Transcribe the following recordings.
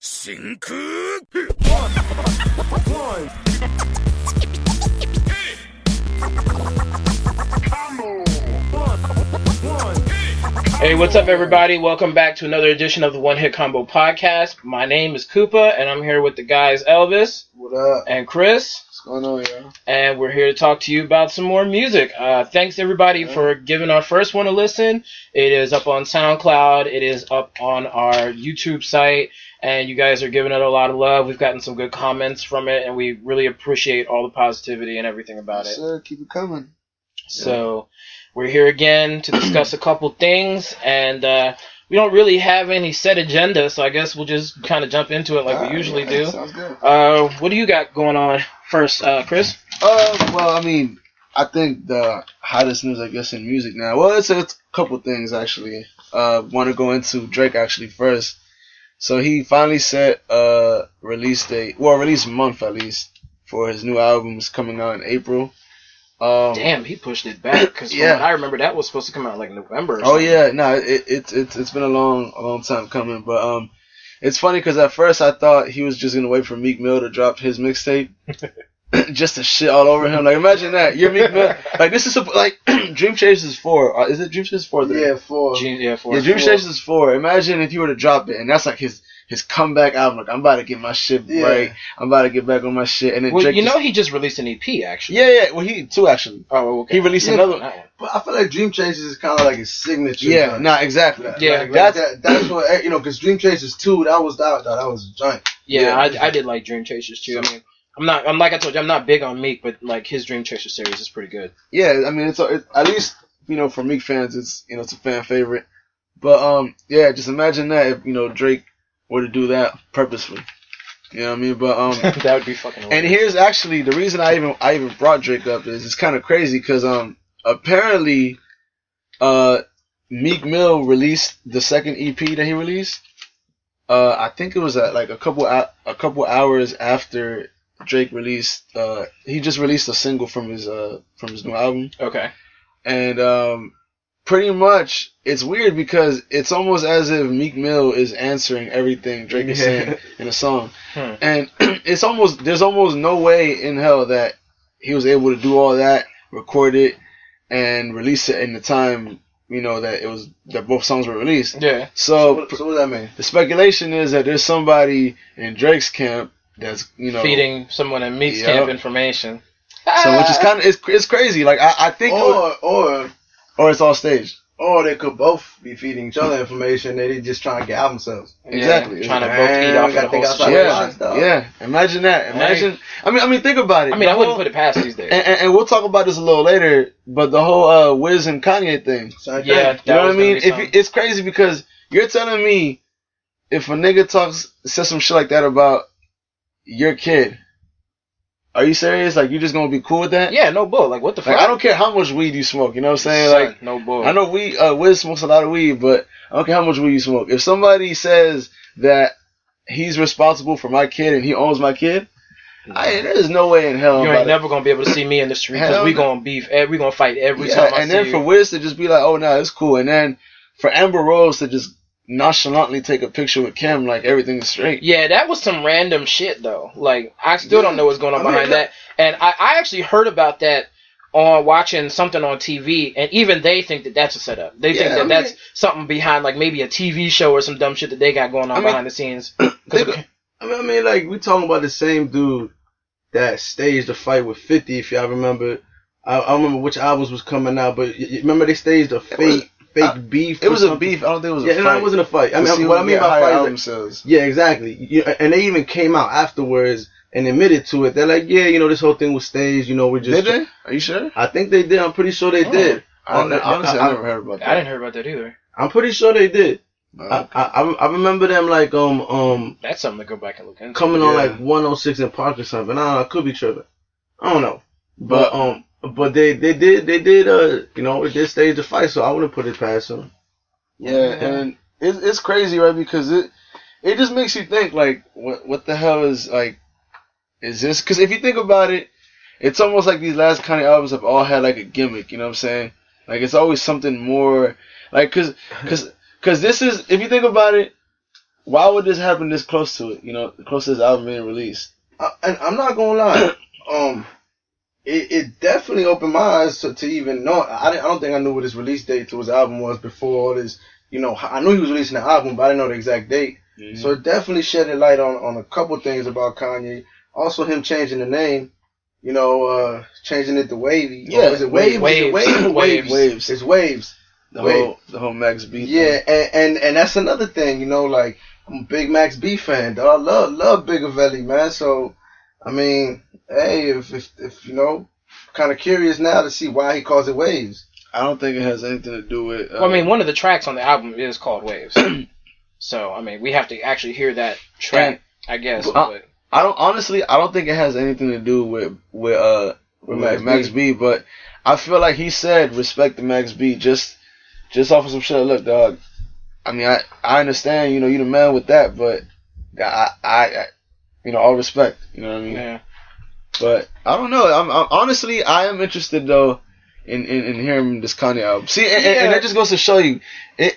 真空 Hey, what's up, everybody? Welcome back to another edition of the One Hit Combo Podcast. My name is Koopa, and I'm here with the guys Elvis What up? and Chris, What's going on, yo? and we're here to talk to you about some more music. Uh, thanks everybody for giving our first one a listen. It is up on SoundCloud. It is up on our YouTube site, and you guys are giving it a lot of love. We've gotten some good comments from it, and we really appreciate all the positivity and everything about it. Sir, keep it coming. So we're here again to discuss a couple things, and uh, we don't really have any set agenda, so I guess we'll just kind of jump into it like we usually yeah, do. Sounds good. Uh, what do you got going on first, uh, Chris? Uh, well, I mean, I think the hottest news, I guess, in music now. Well, it's a, it's a couple things actually. Uh, want to go into Drake actually first. So he finally set uh release date, well, release month at least for his new album is coming out in April. Um, Damn, he pushed it back because Yeah. I remember that was supposed to come out like November. Or Oh yeah, no, it, it's it's it's been a long a long time coming, but um, it's funny because at first I thought he was just gonna wait for Meek Mill to drop his mixtape, just to shit all over him. Like imagine that you're Meek Mill. Like this is supp- like Dream Chasers four. Uh, is it Dream Chasers four? Yeah, four. Gee, yeah, for Yeah, Dream for- Chasers four. Imagine if you were to drop it, and that's like his his comeback album. Like I'm about to get my shit Yeah. right. I'm about to get back on my shit. And then Well, Drake you know just- he just released an EP actually. yeah, yeah. Well, he two actually. Oh, okay. He released Yeah, another. One. But I feel like Dream Chasers is kind of like his signature. Yeah, joint. nah, exactly. Like, Yeah, like, that's- that, that's what eh, you know. Because Dream Chasers two, that was that that, that was a joint. Yeah, Yeah. I, I did like Dream Chasers too. I mean, I'm not. I'm like I told you, I'm not big on Meek, but like his Dream Chaser series is pretty good. yeah, I mean, it's, a, at least you know for Meek fans, it's you know it's a fan favorite. But um, yeah, just imagine that if you know Drake were to do that purposefully. You know what I mean? But um, that would be fucking. and here's actually the reason I even I even brought Drake up is it's kind of crazy because um apparently uh Meek Mill released the second EP that he released. Uh, I think it was at like a couple a couple hours after Drake released. Uh, he just released a single from his uh from his new album okay. and um, pretty much it's weird because it's almost as if Meek Mill is answering everything Drake is saying in a song, Hmm. and it's almost there's almost no way in hell that he was able to do all that, record it, and release it in the time you know that it was that both songs were released. Yeah. So What, so what does that mean? the speculation is that there's somebody in Drake's camp that's you know Feeding someone in Meek's Yep. camp information. So which is kind of it's, it's crazy. Like I, I think, it was- Or or or it's all staged. or they could both be feeding each other information. They they just trying to get out themselves. Yeah, Exactly. trying to both eat off we gotta the think whole outside. Yeah, box, yeah. Imagine that. Imagine. I mean, I mean, think about it. I mean, The I wouldn't whole- put it past these days. And, and, and we'll talk about this a little later. But the whole uh, Wiz and Kanye thing. Same Yeah. thing. You know was what I mean? If you, it's crazy because you're telling me if a nigga talks says some shit like that about your kid, are you serious? Like you just gonna be cool with that? Yeah, no bull. Like what the fuck? Like I don't care how much weed you smoke. You know what I'm saying? Son, Like no bull. I know we uh, Wiz smokes a lot of weed, but I don't care how much weed you smoke. If somebody says that he's responsible for my kid and he owns my kid, I, there's no way in hell. You ain't to- never gonna be able to see me in the street because we gonna beef. eh, We gonna fight every yeah, time I and then you. for Wiz to just be like, "Oh no, it's cool," and then for Amber Rose to just nonchalantly take a picture with Kim like everything's straight. Yeah, that was some random shit though. Like I still don't know what's going on I mean, behind look- that. And I, I actually heard about that on watching something on TV, and even they think that that's a setup. They think Yeah, that I mean- that's something behind, like maybe a TV show or some dumb shit that they got going on I mean- behind the scenes. Think- of- I mean, I mean, like we talking about the same dude that staged the fight with Fifty. If y'all remember, I, I remember which albums was coming out, but y- y- remember they staged a was- fake fake uh, beef. It or was a beef. I don't think it was a Yeah, fight. no, it wasn't a fight. I see mean, who what I can mean by higher fight is album like, sales. yeah, exactly. You, and they even came out afterwards and admitted to it. They're like, yeah, you know, this whole thing was staged. You know, we're just. Did they? Are you sure? I think they did. I'm pretty sure they Oh. did. I, honestly, I- I, I- never heard about that. I didn't hear about that either. I'm pretty sure they did. Uh, I, I I I remember them like um um That's something to go back and look into. coming on like 106 & Park or something. I don't know. I could be tripping. I don't know. But But- um, but they they did they did uh you know they did stage the fight, so I wouldn't put it past them. Yeah, and it's it's crazy, right? Because it it just makes you think like, what what the hell is like, is this? Because if you think about it, it's almost like these last kind of albums have all had like a gimmick. You know what I'm saying? Like it's always something more, like because because because this is if you think about it, why would this happen this close to it? You know, close to this album being released. I, and I'm not gonna lie, um, it, it definitely opened my eyes to, to even know. I, I don't think I knew what his release date to his album was before all this. You know, I knew he was releasing the album, but I didn't know the exact date. Mm-hmm. So it definitely shed a light on, on a couple things about Kanye. Also, him changing the name. You know, uh, changing it to Wavy. Yeah, Or is it Wave? Waves. Is it Wave? Waves. Waves. It's Waves. the whole the whole Max B. Yeah, and, and and that's another thing, you know, like I'm a big Max B fan. Dog. I love love Bigavelli, man. So I mean, hey, if if, if you know, kind of curious now to see why he calls it waves. I don't think it has anything to do with. Uh, Well, I mean, one of the tracks on the album is called Waves. so, I mean, we have to actually hear that track, I guess. Uh, But, I don't honestly. I don't think it has anything to do with with uh with Max, Max B. But I feel like he said respect the Max B just just off of some shit. Look, dog. I mean, I I understand. You know, you the man with that, but I I, I you know all respect. You know what I mean. yeah. But I don't know. I'm, I'm honestly I am interested though in in, in hearing this Kanye album. See, and, and- and that just goes to show you it.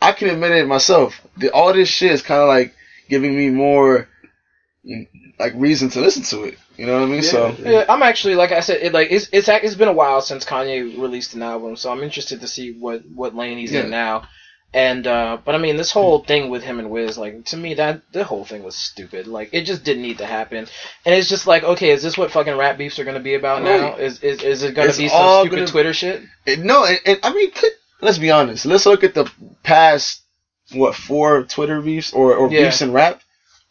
I can admit it myself. The, all this shit is kind of like giving me more mm, like reason to listen to it. You know what I mean? So Yeah, I'm actually like I said, it, like it's it's it's been a while since Kanye released an album, so I'm interested to see what what lane he's Yeah. in now. And uh but I mean, this whole thing with him and Wiz, like to me, that the whole thing was stupid. Like it just didn't need to happen. And it's just like, okay, is this what fucking rap beefs are gonna be about now? Right. Is is is it gonna It's be some stupid gonna- Twitter shit? it, no, it, it, I mean, could, let's be honest. Let's look at the past what four Twitter beefs or or Yeah. beefs in rap,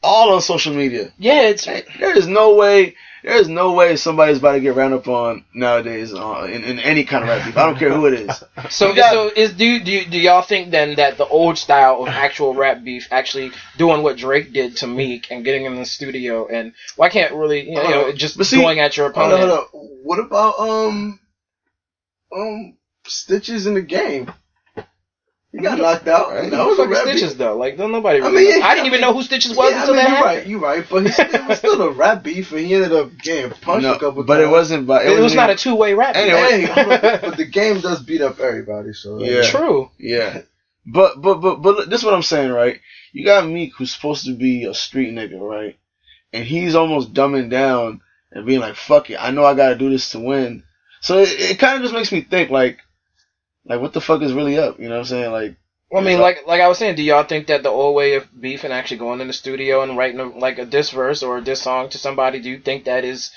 all on social media. Yeah, it's There is no way. There is no way somebody's about to get round up on nowadays uh, in, in any kind of rap beef. I don't care who it is. So, got- so is do do do y'all think then that the old style of actual rap beef actually doing what Drake did to Meek and getting in the studio and why can't really you know, you know, Uh, just see- going at your Hold on, opponent? hold on. What about um um stitches in the game? He got knocked out. Right. That was fucking rap beef. Stitches though. Like don't nobody. I Really mean, I, didn't even know who Stitches was yeah, I until mean, that you're happened. right, you're right, but he still, it was still a rap beef, and he ended up getting punched No, a couple but times. it wasn't. But It, was wasn't a two way rap. beef. Anyway. Hey, but the game does beat up everybody, so Yeah. True. Yeah, but but but but look, this is what I'm saying, right? You got Meek, who's supposed to be a street nigga, right? And he's almost dumbing down and being like, "Fuck it, I know I gotta do this to win." So it, it kind of just makes me think, like, like what the fuck is really up? You know what I'm saying? Like, Well, I mean, like like I was saying, do y'all think that the old way of beef and actually going in the studio and writing a, like a diss verse or a diss song to somebody, do you think that is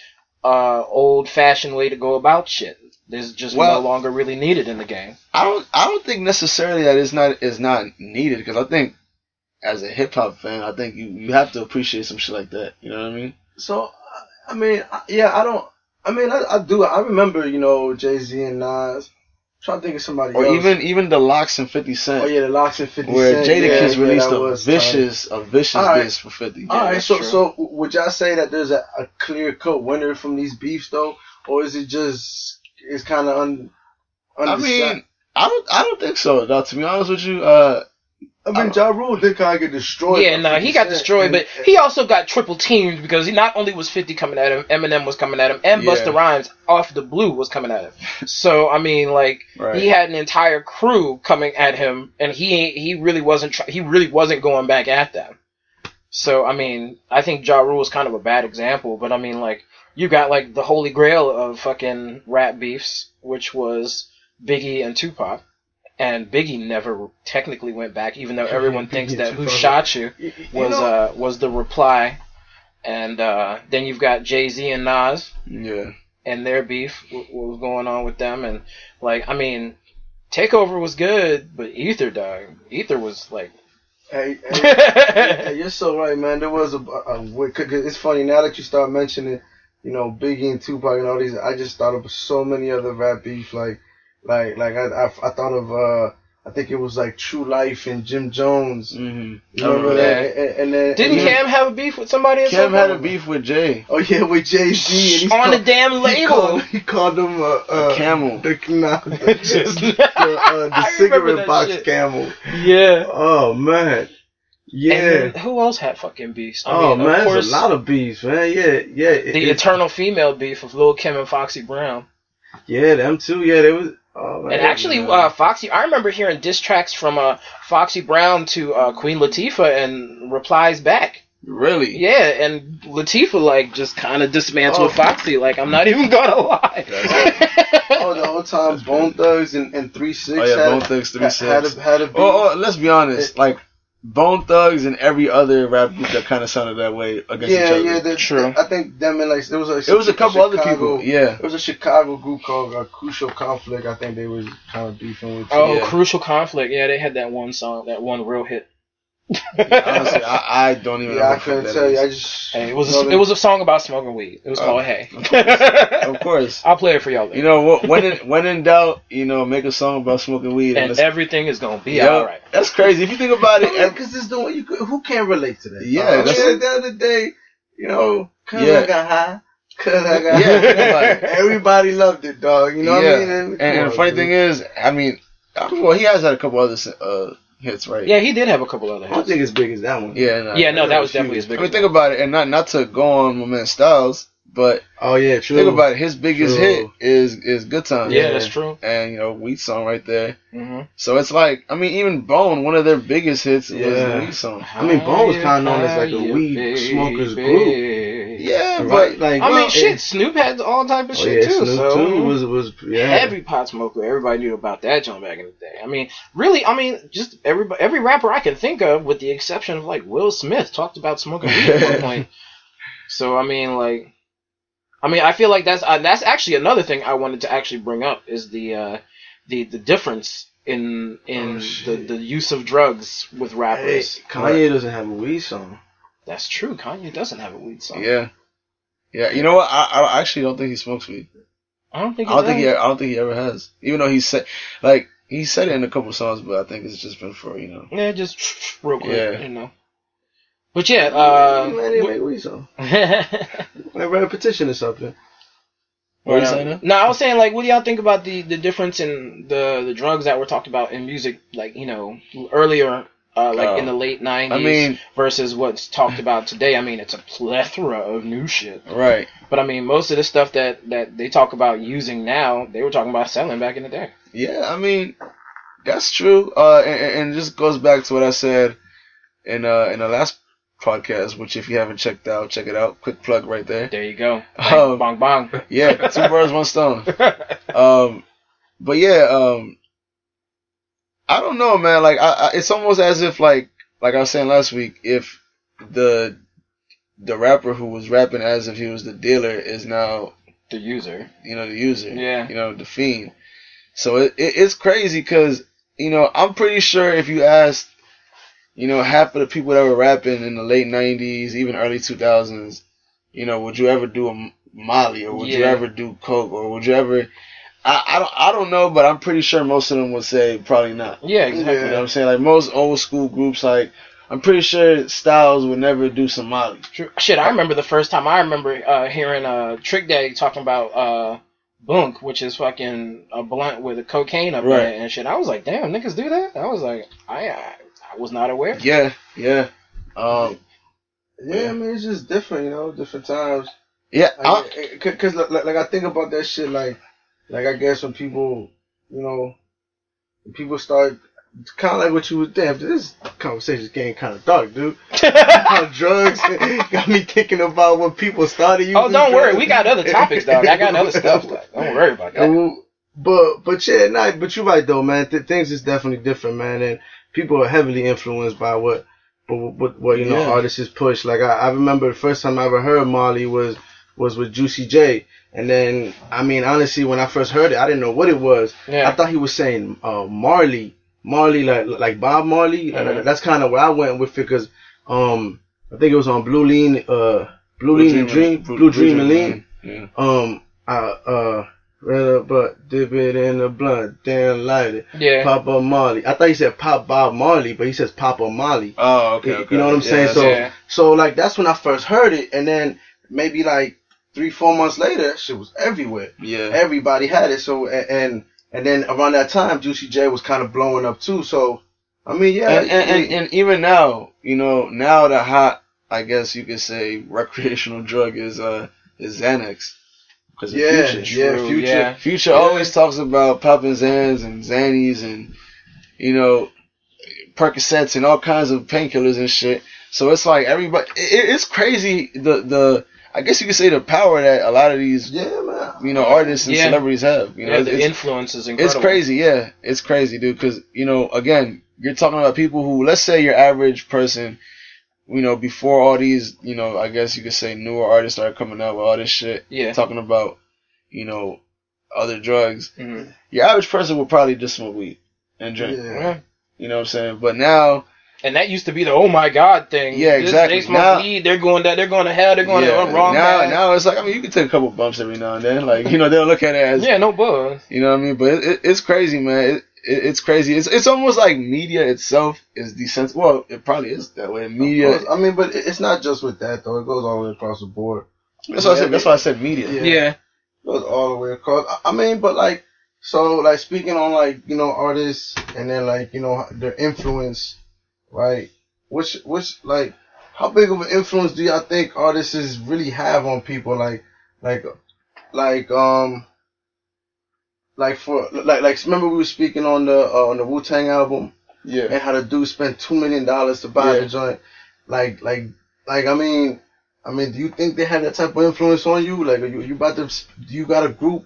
uh old fashioned way to go about shit? Is just Well- no longer really needed in the game. I don't I don't think necessarily that it's not is not needed because I think as a hip hop fan, I think you you have to appreciate some shit like that. You know what I mean? So, I mean, yeah, I don't. I mean, I, I do. I remember, you know, Jay Z and Nas. I'm trying to think of somebody Or else. even even the LOX and Fifty Cent. oh yeah, the LOX and Fifty where Cent. Jadakiss yeah, released yeah, a that was vicious, a vicious All right. diss for Fifty. All right, that's so true. so would y'all say that there's a, a clear cut winner from these beefs though, or is it just it's kind of un? I mean, I don't, I don't think so. Though, to be honest with you, uh, I mean, Ja Rule did kind of get destroyed. Yeah, no, he got destroyed, and- but he also got triple teamed because he not only was 50 coming at him, Eminem was coming at him, and Yeah. Busta Rhymes off the blue was coming at him. So I mean, like right? he had an entire crew coming at him, and he he really wasn't try- he really wasn't going back at them. So I mean, I think Ja Rule is kind of a bad example, but I mean, like you got like the holy grail of fucking rap beefs, which was Biggie and Tupac. And Biggie never technically went back, even though everyone thinks that "Who Shot You" was uh was the reply, and uh, then you've got Jay Z and Nas yeah, and their beef, what, was going on with them, and like I mean, Takeover was good, but Ether dog, Ether was like, Hey, hey, yeah, you're so right, man. There was a, a, a it's funny now that you start mentioning, you know, Biggie and Tupac and all these. I just thought of so many other rap beef, like, like, like I, I, I thought of, uh, I think it was like Tru Life and Jim Jones. mm-hmm. You remember Yeah. that? And, and then didn't and then- Cam have a beef with somebody? at Cam some had a beef with Jay. Oh yeah, with Jay Z and he's on the called- damn He label. called, he called him uh, uh, camel. The, nah, the, the, uh, the cigarette box shit. camel. yeah. Oh man, yeah. And who else had fucking beefs? I oh mean, man, of course, there's a lot of beefs, man. Yeah, yeah. it- the it- eternal female beef of Lil Kim and Foxy Brown. Yeah, them too. Yeah, they was. Oh, And actually, uh, Foxy, I remember hearing diss tracks from uh, Foxy Brown to uh, Queen Latifah and replies back. Really? Yeah, and Latifah like just kind of dismantled Oh. Foxy. Like I'm not even gonna lie. oh, the whole time Bone Thugs and, and Three Six Oh yeah, had, Bone Thugs three had, six. had a, had a beef. Oh, oh, let's be honest. Like Bone Thugs and every other rap group that kind of sounded that way against each other. yeah. The, True. I think them and like there was a It was a couple other people. Yeah. it was a Chicago group called uh, Crucial Conflict. I think they was kind of beefing with. oh, Yeah. Crucial Conflict. Yeah, they had that one song, that one real hit. Honestly, I, I don't even know. yeah, I what couldn't that tell you. I just Hey, it was a, it was a song about smoking weed. It was Oh, called Hey. Of course. I'll play it for y'all. Later. You know? When in, when in doubt, you know, make a song about smoking weed. and let's- everything is gonna be Yo, all right. That's crazy. If you think about it, ev- because it's the one you could, who can't relate to that? Yeah, I mean, that's- at the end of the day, you know, cause Yeah. I got high, cause I got Yeah, think high. Everybody loved it, dog. You know yeah. what I mean? And, and the funny thing is, I mean, well, he has had a couple other uh, hits, right? Yeah, he did have a couple other hits. I don't think as big as that one. Yeah. No, Yeah, no, that was huge. definitely his I biggest. mean, think about it, and not not to go on my man Styles, but Oh yeah, true. think about it. His biggest True. hit is is Good Time. yeah, Yeah. that's true. And you know, Weed song right there. hmm So it's like, I mean, even Bone, one of their biggest hits was Yeah. the Weed song. I mean, Bone was kinda known as, like, a weed smokers baby. Yeah, right? but Like, I well, mean, shit. it- Snoop had all type of Oh, shit yeah, too. Snoop so too was was yeah. heavy pot smoker. Everybody knew about that joint back in the day. I mean, really, I mean, just every every rapper I can think of, with the exception of like Will Smith, talked about smoking weed at one point. So I mean, like, I mean, I feel like that's uh, that's actually another thing I wanted to actually bring up is the uh, the the difference in in Oh, the, the use of drugs with Hey, rappers. Kanye doesn't have a weed song. That's true. Kanye doesn't have a weed song. yeah, yeah. You know what? I, I actually don't think he smokes weed. I don't think. I don't think he. I don't think he ever has. Even though he said, like, he said it in a couple songs, but I think it's just been for you know. Yeah, just real quick, Yeah. you know. But yeah, uh, man, he make a weed song. Like repetition or something. What were you Well, saying? No, I was saying like, what do y'all think about the the difference in the the drugs that were talked about in music, like you know, earlier, uh, like Oh. in the late nineties, I mean- versus what's talked about today. I mean, it's a plethora of new shit. Right. But I mean, most of the stuff that that they talk about using now, they were talking about selling back in the day. Yeah, I mean, that's true. Uh, and, and and just goes back to what I said in uh in the last podcast, which if you haven't checked out, check it out. Quick plug right there. There you go. Um, bong bong. Yeah, two birds, one stone. Um, but yeah, um, I don't know, man. Like, I, I, it's almost as if, like, like I was saying last week, if the the rapper who was rapping as if he was the dealer is now, the user. you know, the user. Yeah. You know, the fiend. So it, it it's crazy because you know I'm pretty sure if you asked, you know, half of the people that were rapping in the late '90s, even early 2000s, you know, would you ever do a Molly or would you ever do coke or would you ever? I, I don't I don't know, but I'm pretty sure most of them would say probably not. Yeah, exactly. You know what I'm saying? Like most old school groups, like I'm pretty sure Styles would never do Somali. True. Shit, I remember the first time I remember uh, hearing uh, Trick Daddy talking about uh, Bunk, which is fucking a blunt with a cocaine up in it and shit. I was like, damn, niggas do that? I was like, I I, I was not aware. Yeah, yeah, um, Yeah, I mean it's just different, you know, different times. yeah. I, Like, cause like, like I think about that shit, like, like I guess when people, you know, when people start kind of like what you would think. This conversation is getting kind of dark, dude. Drugs got me thinking about when people started oh, using. Oh, don't worry, we got other topics, dog. I got other stuff. Like, don't worry about that. But but yeah, nah, but you're right though, man. Th- things is definitely different, man, and people are heavily influenced by what, what, what, what you know, Yeah. artists push. Like I, I remember the first time I ever heard Marley was was with Juicy J, and then I mean honestly, when I first heard it, I didn't know what it was. Yeah. I thought he was saying uh, Marley, Marley like like Bob Marley. Mhm. That's kind of where I went with it because um I think it was on Blue Lean, uh Blue, Lean and Dream, Blue, Dream and Lean. Yeah. Um, I, uh, red up, but dip it in the blunt, then light it. Yeah. Papa Marley. I thought he said Pop Bob Marley, but he says Papa Marley. Oh, okay, You- okay. You know what I'm Yeah, saying? So, yeah. so like that's when I first heard it, and then maybe like three, four months later, shit was everywhere. yeah. Everybody had it. So, and and then around that time, Juicy J was kind of blowing up too. So, I mean, yeah, and, and, and, and even now, you know, now the hot, I guess you could say, recreational drug is uh is Xanax. because Yeah, Future. yeah, Future. yeah. Future Yeah. always talks about popping Xans and Xannies and you know Percocets and all kinds of painkillers and shit. So it's like everybody. It, it's crazy. The the I guess you could say the power that a lot of these Yeah, man. you know artists and Yeah. celebrities have. You know, yeah, the it's, influence is incredible. it's crazy. Yeah, it's crazy, dude. Because you know, again, you're talking about people who, let's say, your average person. You know, before all these, you know, I guess you could say newer artists started coming out with all this shit, Yeah. talking about, you know, other drugs Mhm. your average person would probably just smoke weed and drink. Yeah. Yeah. You know what I'm saying? But now, And that used to be the oh my god thing. Yeah, This- exactly. They smoke Now- weed. They're going that. They're going to hell. They're going yeah, to wrong. now, path. now it's like I mean, you can take a couple bumps every now and then. Like you know, they'll look at it as yeah, no buzz. you know what I mean. But it, it, it's crazy, man. It, it, it's crazy. It's it's almost like media itself is desensitized. Well, it probably is that way. Media. I mean, but it- it's not just with that though. It goes all the way across the board. That's why I said. That's why I said media. Yeah. Yeah. It goes all the way across. I- I mean, but like, so like speaking on like you know artists and then like you know their influence, right? Which which like how big of an influence do y'all think artists is really have on people? Like like like um like for like like remember we were speaking on the uh, on the Wu Tang album Yeah. and how the dude spent two million dollars to buy Yeah. the joint. Like, like, like. I mean, I mean, do you think they had that type of influence on you? Like, are you you about to? Do you got a group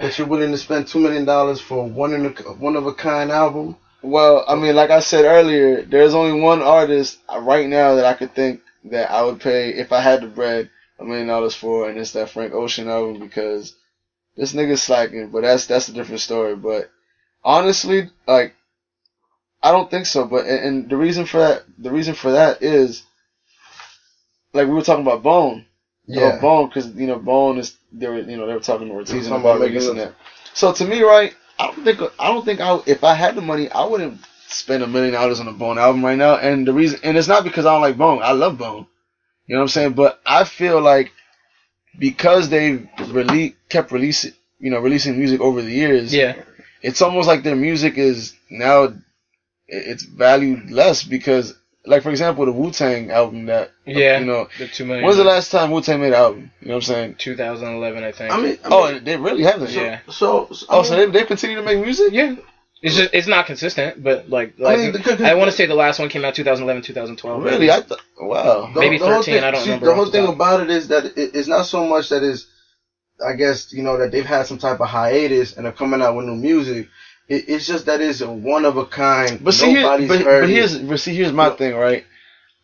that you're willing to spend two million dollars for one in a one of a kind album? Well, I mean, like I said earlier, there's only one artist right now that I could think that I would pay if I had the bread a million dollars for, and it's that Frank Ocean album because this nigga's slacking. But that's that's a different story. But honestly, like, I don't think so. But and, and the reason for that, the reason for that is, like we were talking about Bone. Yeah. Bone, because you know Bone is they were you know they were talking to Ortiz about making that. So to me, right, I don't think I don't think I if I had the money, I wouldn't spend a million dollars on a Bone album right now. And the reason, and it's not because I don't like Bone. I love Bone. You know what I'm saying? But I feel like because they've rele- kept releasing, you know, releasing music over the years, Yeah. it's almost like their music is now it's valued less because, like for example, the Wu Tang album that uh, Yeah. you know, The two million. when's the last time Wu Tang made an album? You know what I'm saying? 2011, I think. I mean, I Oh, mean, they really haven't. Yeah. so, so Oh, I so they, they continue to make music? yeah. It's just it's not consistent, but like, I like mean, I, want to say the last one came out 2011, 2012. Really? I th- wow. the- maybe the whole 13, thing- I don't see, remember The whole thing top. about it is that it, it's not so much that is, I guess you know that they've had some type of hiatus and are coming out with new music. It, it's just that it's a one of a kind. But see, here, but, but here's but see here's my thing, right?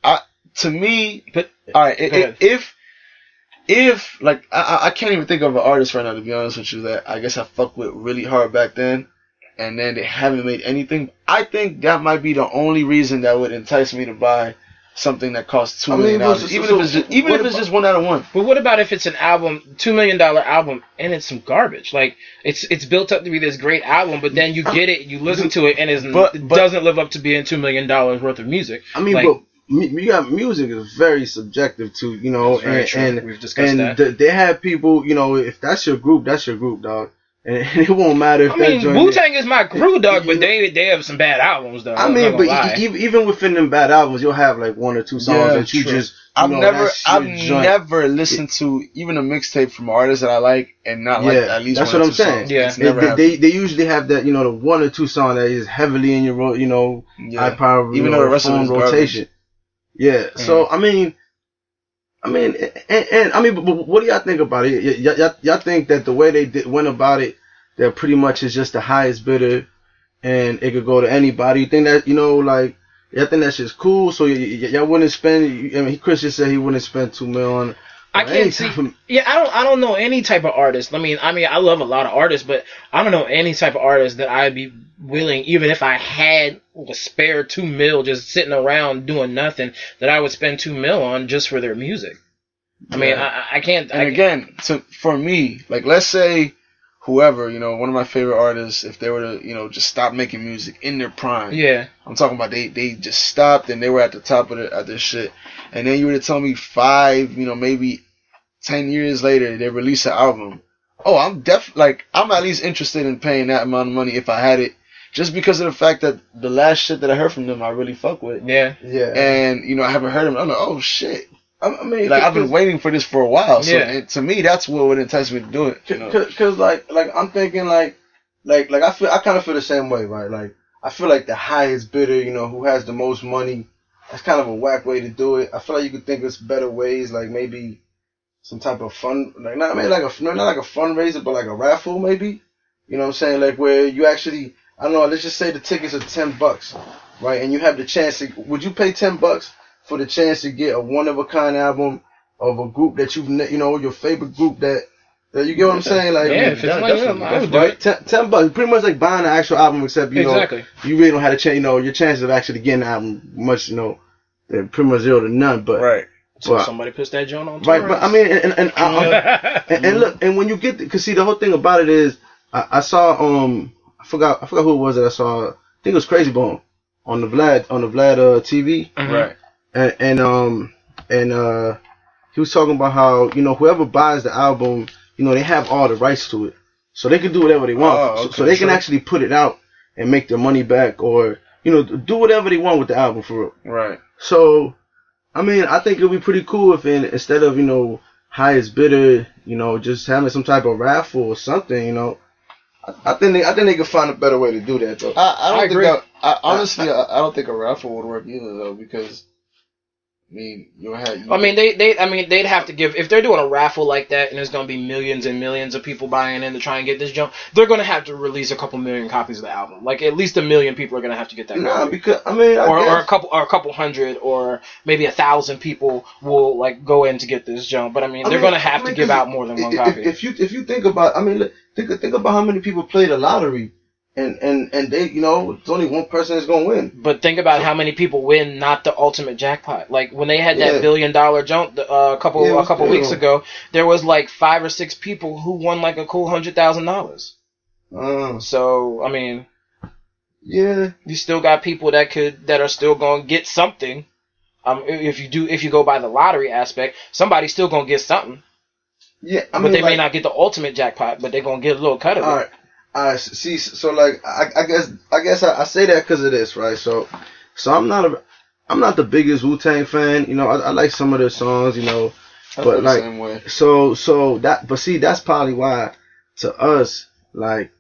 I to me, But all right, i- Go if if like I I- I can't even think of an artist right now to be honest with you that I guess I fucked with really hard back then, and then they haven't made anything. I think that might be the only reason that would entice me to buy something that costs two I mean, million dollars, even so if it's just, even if it's about- just one out of one. But what about if it's an album, two million dollar album, and it's some garbage? Like it's it's built up to be this great album, but then you get it, you listen to it, and it's, But- it but- doesn't live up to being two million dollars worth of music. I mean, Like- but you got music is very subjective too, you know, and and, We've discussed and that. th- they have people, you know, if that's your group, that's your group, dog, and, it won't matter if I that mean, joint. Wu Tang is my crew, dog, but they they have some bad albums, though. I mean, but lie. even within them bad albums, you'll have like one or two songs Yeah, that you true. just. You I've know, never, I've joint. never listened to even a mixtape from artists that I like and not like at least that's one what or I'm two saying. songs. Yeah. They, they, they, they usually have that, you know, the one or two song that is heavily in your, ro- you know, Yeah. high power, Even you though the rest of phone it is garbage. rotation. Yeah. So mm. I mean, I mean, and, and I mean, but, but what do y'all think about it? Y- y- y'all, y'all think that the way they did, went about it, that pretty much is just the highest bidder, and it could go to anybody. You think that you know, like, y'all think that's just cool? So y- y- y'all wouldn't spend. I mean, Chris just said he wouldn't spend two mil on. I can't see. of- Yeah, I don't. I don't know any type of artist. I mean, I mean, I love a lot of artists, but I don't know any type of artist that I'd be willing, even if I had a spare two mil just sitting around doing nothing, that I would spend two mil on just for their music. I mean, Yeah. I, I- can't. And I, again, to for me, like let's say whoever, you know, one of my favorite artists, if they were to, you know, just stop making music in their prime. yeah, I'm talking about they they just stopped and they were at the top of the, at their shit. And then you were to tell me five, you know, maybe ten years later they release an album. Oh, I'm def like I'm at least interested in paying that amount of money if I had it. Just because of the fact that the last shit that I heard from them I really fuck with. yeah. yeah. And, you know, I haven't heard them. I'm like, oh shit. I mean, Like I've been waiting for this for a while. So Yeah. it, to me, that's what would entice me to do it. You know? like like I'm thinking like like like I feel I kind of feel the same way, right? Like I feel like the highest bidder, you know, who has the most money. That's kind of a whack way to do it. I feel like you could think of better ways, like maybe some type of fun, like not maybe like a not like a fundraiser, but like a raffle, maybe. You know what I'm saying? Like where you actually, I don't know. Let's just say the tickets are ten bucks, right? And you have the chance to. Would you pay ten bucks for the chance to get a one of a kind album of a group that you've, ne- you know, your favorite group that, that you get what I'm saying? Like, Yeah, if it's like that, I would right? Ten, ten bucks, pretty much like buying an actual album, except you know, you really don't have to change. You know, your chances of actually getting the album much, you know, they're pretty much zero to none. But Right. So Well, somebody puts that joint on. right, but I mean, and and, I, I- and, and look, and when you get, because see, the whole thing about it is, I, I saw, um, I forgot, I forgot who it was that I saw. I think it was Crazy Bone on the Vlad on the Vlad uh, TV, Mhm. Right. And, and um, and uh, he was talking about how you know whoever buys the album, you know, they have all the rights to it, so they can do whatever they want. Oh, So- okay, so, they can actually put it out and make their money back, or you know, do whatever they want with the album for real. Right. So, I mean, I think it'd be pretty cool if in, instead of, you know, highest bidder, you know, just having some type of raffle or something, you know. I, I think they, I think they could find a better way to do that though. I, I don't I think agree. that, I, honestly, I, I don't think a raffle would work either though because, I mean, you have. You, I mean, they, they, I mean, they'd have to give if they're doing a raffle like that, and there's going to be millions and millions of people buying in to try and get this jump. They're going to have to release a couple million copies of the album. Like at least a million people are going to have to get that. Nah, copy. because I mean, I or, or a couple, or a couple hundred, or maybe a thousand people will like go in to get this jump. But I mean, I they're mean- going to have I mean, to give out more than one if, copy. If you if you think about, I mean, think think about how many people play the lottery, and and and they, you know, it's only one person that's gonna win. But think about how many people win not the ultimate jackpot. Like when they had that Yeah. billion dollar jump uh, a couple Yeah, a couple weeks ago, there was like five or six people who won like a cool hundred thousand dollars. Uh, So I mean, yeah, you still got people that could that are still going to get something. Um, if you do if you go by the lottery aspect, somebody's still going to get something. yeah. I but mean, they may not get the ultimate jackpot, but they're going to get a little cut of it. right. I see. So like, I, I guess, I guess I, I say that because of this, right? So, so I'm not a, I'm not the biggest Wu Tang fan. You know, I, I like some of their songs. You know, I but like- so so that, but see, that's probably why to us, like,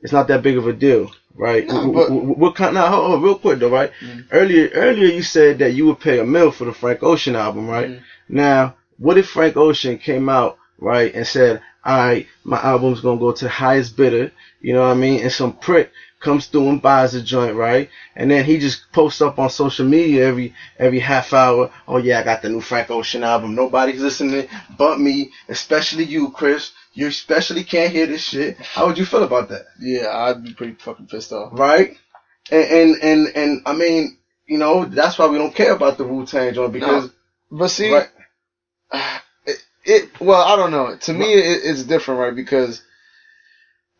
it's not that big of a deal, right? No, We- but- we- we- What kind? Now, hold on, real quick though, right? Mm. Earlier, earlier you said that you would pay a mill for the Frank Ocean album, right? Mm. Now, what if Frank Ocean came out, right, and said, all right, my album's gonna go to the highest bidder, you know what I mean? And some prick comes through and buys the joint, right? And then he just posts up on social media every every half hour, oh yeah, I got the new Frank Ocean album. Nobody's listening but me, especially you, Chris. You especially can't hear this shit. How would you feel about that? Yeah, I'd be pretty fucking pissed off. Right? And and and, and I mean, you know, that's why we don't care about the Wu Tang joint because But see, right, it, it well, I don't know. To me, it, it's different, right? Because,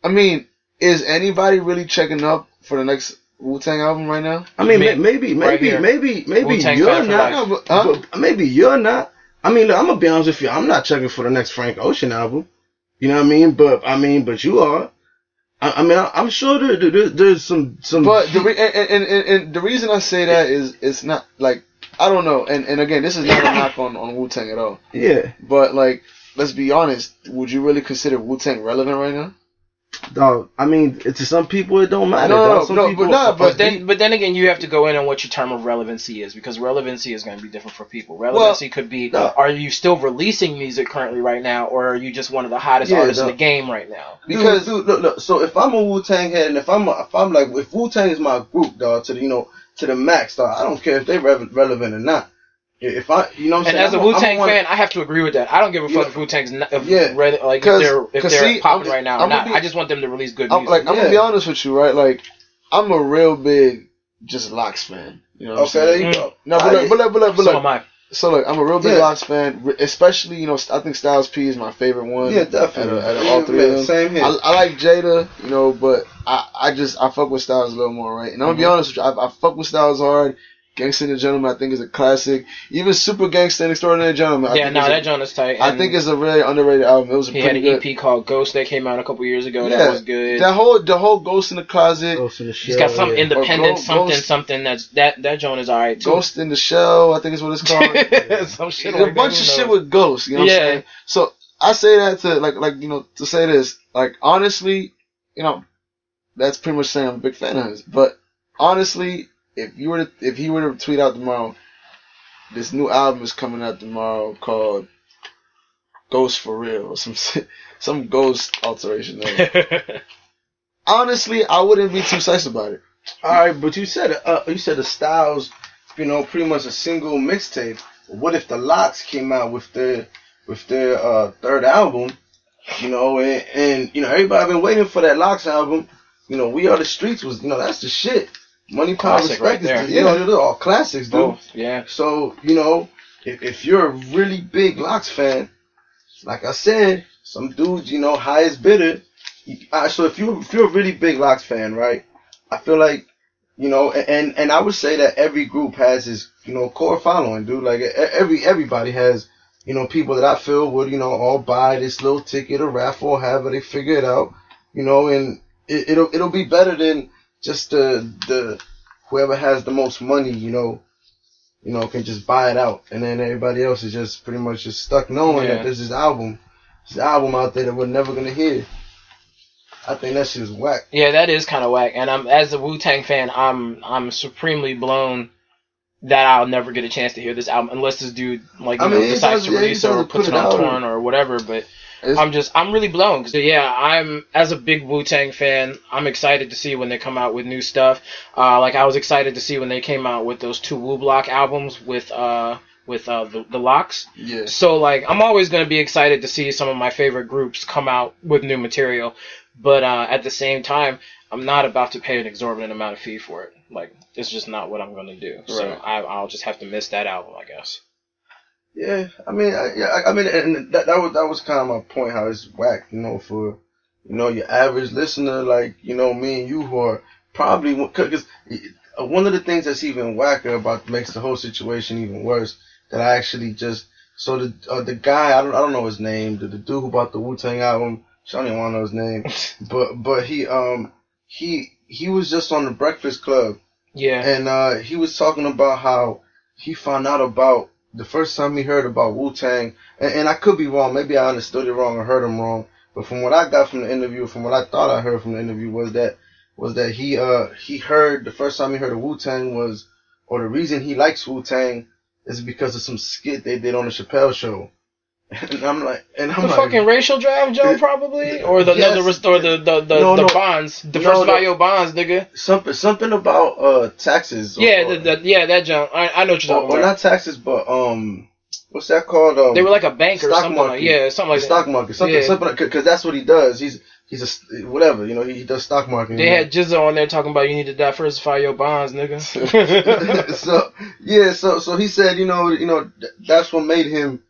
I mean, is anybody really checking up for the next Wu Tang album right now? I mean, May- may- maybe, right maybe, maybe, maybe Wu-Tang you're not. No, but, huh? But maybe you're not. I mean, look, I'm gonna be honest with you. I'm not checking for the next Frank Ocean album. You know what I mean? But I mean, but you are. I, I mean, I, I'm sure there, there, there's some some. But the re- and, and, and, and the reason I say that is it's not like I don't know. And and again, this is not a knock on on Wu Tang at all. yeah, But like, let's be honest. Would you really consider Wu Tang relevant right now? dog. I mean, to some people it don't matter. No, no, no, Some no, people, but nah, But but then, but then again, you have to go in on what your term of relevancy is because relevancy is going to be different for people. Relevancy could be: no. Are you still releasing music currently right now, or are you just one of the hottest Yeah, artists no. in the game right now? because dude, look, look. So if I'm a Wu Tang head, and if I'm a, if I'm like if Wu Tang is my group, dog, to the you know to the max, dog. I don't care if they re- relevant or not. If I, you know, what I'm And saying? as a I'm Wu I'm Tang fan, I have to agree with that. I don't give a fuck if Wu Tang's not, if, Yeah. re- like if 'Cause- they're if 'cause they're see, popping I'm- right now or I'm gonna not. be- I just want them to release good I'm music. like I'm gonna be honest with you, right? Like, I'm a real big just LOX fan. You know what I'm Okay, saying? there you Mm. go. No, but I- look, but look, but look, but so look. am I. So look, I'm a real big Yeah. LOX fan, especially you know I think Styles P is my favorite one. Yeah, definitely. Out of, all three Yeah, of them. Same here. I, I like Jada, you know, but I, I just I fuck with Styles a little more, right? And I'm gonna be Mhm. honest with you, I, I fuck with Styles hard, Gangsta and the Gentleman, I think, is a classic. Even Super Gangsta and Extraordinary Gentleman. I yeah, think no, is that joint is tight. I think it's a really underrated album. It was a he had an good. EP called Ghost that came out a couple years ago. Yeah, that was good. That whole the whole Ghost in the Closet, Ghost in the Shell. He's got some yeah. independent Ghost- something Ghost- something that's that that joint is alright too. Ghost in the Shell, I think is what it's called. some shit a like bunch that, of shit with ghosts. You know what I'm saying? So I say that to like like you know to say this like honestly, you know, that's pretty much saying I'm a big fan of his. But honestly, if you were to, if he were to tweet out tomorrow, this new album is coming out tomorrow called Ghost for Real or some some ghost alteration. There. honestly, I wouldn't be too psyched about it. All right, but you said uh, you said the styles, you know, pretty much a single mixtape. What if the LOX came out with their with their uh, third album? You know, and, and you know everybody been waiting for that LOX album. You know, We Are the Streets was you know that's the shit. Money, power, Classic respect right is the, you know they're all classics, dude. Both, yeah. So you know, if, if you're a really big LOX fan, like I said, some dudes, you know, highest bidder. Uh, so if you if you're a really big LOX fan, right? I feel like, you know, and and I would say that every group has its you know core following, dude. Like every everybody has, you know, people that I feel would you know all buy this little ticket or raffle, or however they figure it out, you know, and it, it'll it'll be better than just the the whoever has the most money, you know, you know, can just buy it out, and then everybody else is just pretty much just stuck knowing Yeah. that there's this album, this album out there that we're never gonna hear. I think that shit is whack. Yeah, that is kind of whack. And I'm as a Wu Tang fan, I'm I'm supremely blown that I'll never get a chance to hear this album unless this dude like you I mean, know, decides to release it or puts put it on torn or whatever. But It's- I'm just I'm really blown because yeah, I'm as a big Wu Tang fan, I'm excited to see when they come out with new stuff. Uh, like I was excited to see when they came out with those two Wu Block albums with uh with uh the, the LOX. Yeah. So like I'm always gonna be excited to see some of my favorite groups come out with new material, but uh, at the same time, I'm not about to pay an exorbitant amount of fee for it. Like it's just not what I'm gonna do. Right. So I, I'll just have to miss that album, I guess. Yeah, I mean, I, yeah, I- I mean, and that that was that was kind of my point. How it's whack, you know, for you know your average listener, like you know me and you, who are probably because one of the things that's even whacker about makes the whole situation even worse. That I actually just so the uh, the guy I don't I don't know his name, the, the dude who bought the Wu Tang album. I don't even want to know his name, but but he um he he was just on the Breakfast Club Yeah. and uh, he was talking about how he found out about the first time he heard about Wu Tang, and, and I could be wrong. Maybe I understood it wrong or heard him wrong. But from what I got from the interview, from what I thought I heard from the interview, was that was that he uh he heard the first time he heard of Wu Tang was, or the reason he likes Wu Tang is because of some skit they did on the Chappelle show. And I'm like, and I'm the like, fucking racial drive, Joe, probably, or the Yes. no, the or the the the, No, the no. bonds, the No, bio bonds, nigga. something something about uh taxes. or- Yeah, or, the, the, yeah, that jump. I, I know what you're or, talking or about. not taxes, but um, what's that called? Um, they were like a bank or stock something. Like, market. yeah, something like the that. stock market, something, Yeah. something, because that's what he does. He's he's a whatever, you know. He, he does stock market. They had Jizzo on there talking about you need to diversify your bonds, nigga. so yeah, so so he said, you know, you know, th- that's what made him,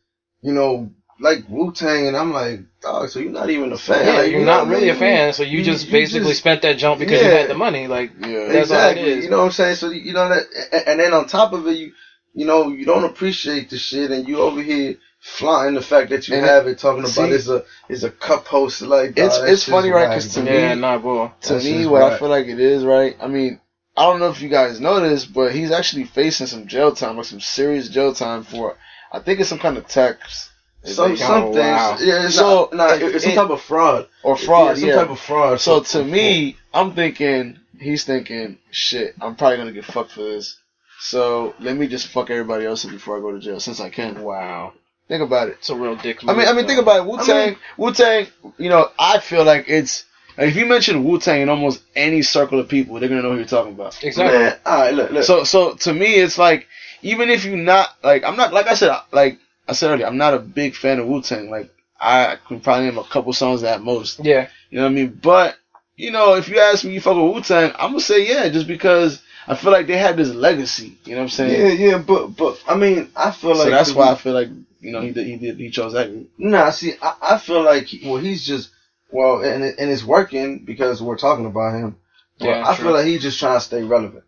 you know, like Wu Tang, and I'm like, dog, so you're not even a fan. yeah, Like, you're not what I really a fan, so you, you- just you basically just- spent that jump because you had the money. Like, Yeah. That's all it exactly. You know what I'm saying? So you know that, and, and then on top of it, you you know, you don't appreciate the shit, and you over here flaunting the fact that you And have it, talking about see- it's a it's a cup host like. It's- dog, that it's funny, right, Because to bro. me- nah, boy. to me, just what I feel like it is, right? I mean, I don't know if you guys know this, but he's actually facing some jail time, like some serious jail time for, I think it's some kind of tax. Some They- some Oh, things, wow. yeah. It's So, not, nah, it- it's some type of fraud or fraud, Yeah, some yeah. type of fraud. So to me, I'm thinking he's thinking, shit, I'm probably gonna get fucked for this. So let me just fuck everybody else before I go to jail, since I can. Wow. Think about it. It's a real dick I mean, I mean, think about it. Wu I Tang, mean- Wu Tang. You know, I feel like it's like if you mention Wu Tang in almost any circle of people, they're gonna know who you're talking about. Exactly. Man, all right, look, look. So, so to me, it's like even if you not like, I'm not like I said, like I said earlier, I'm not a big fan of Wu Tang. Like I can probably name a couple songs at most. Yeah. You know what I mean? But you know, if you ask me, you fuck with Wu Tang, I'm gonna say yeah, just because I feel like they had this legacy. You know what I'm saying? yeah, yeah. but but I mean, I feel like so that's to why I feel like you know he did, he did he chose that group. Nah, see, I, I feel like well, he's just well, and it- and it's working because we're talking about him. But Yeah, I true. feel like he's just trying to stay relevant.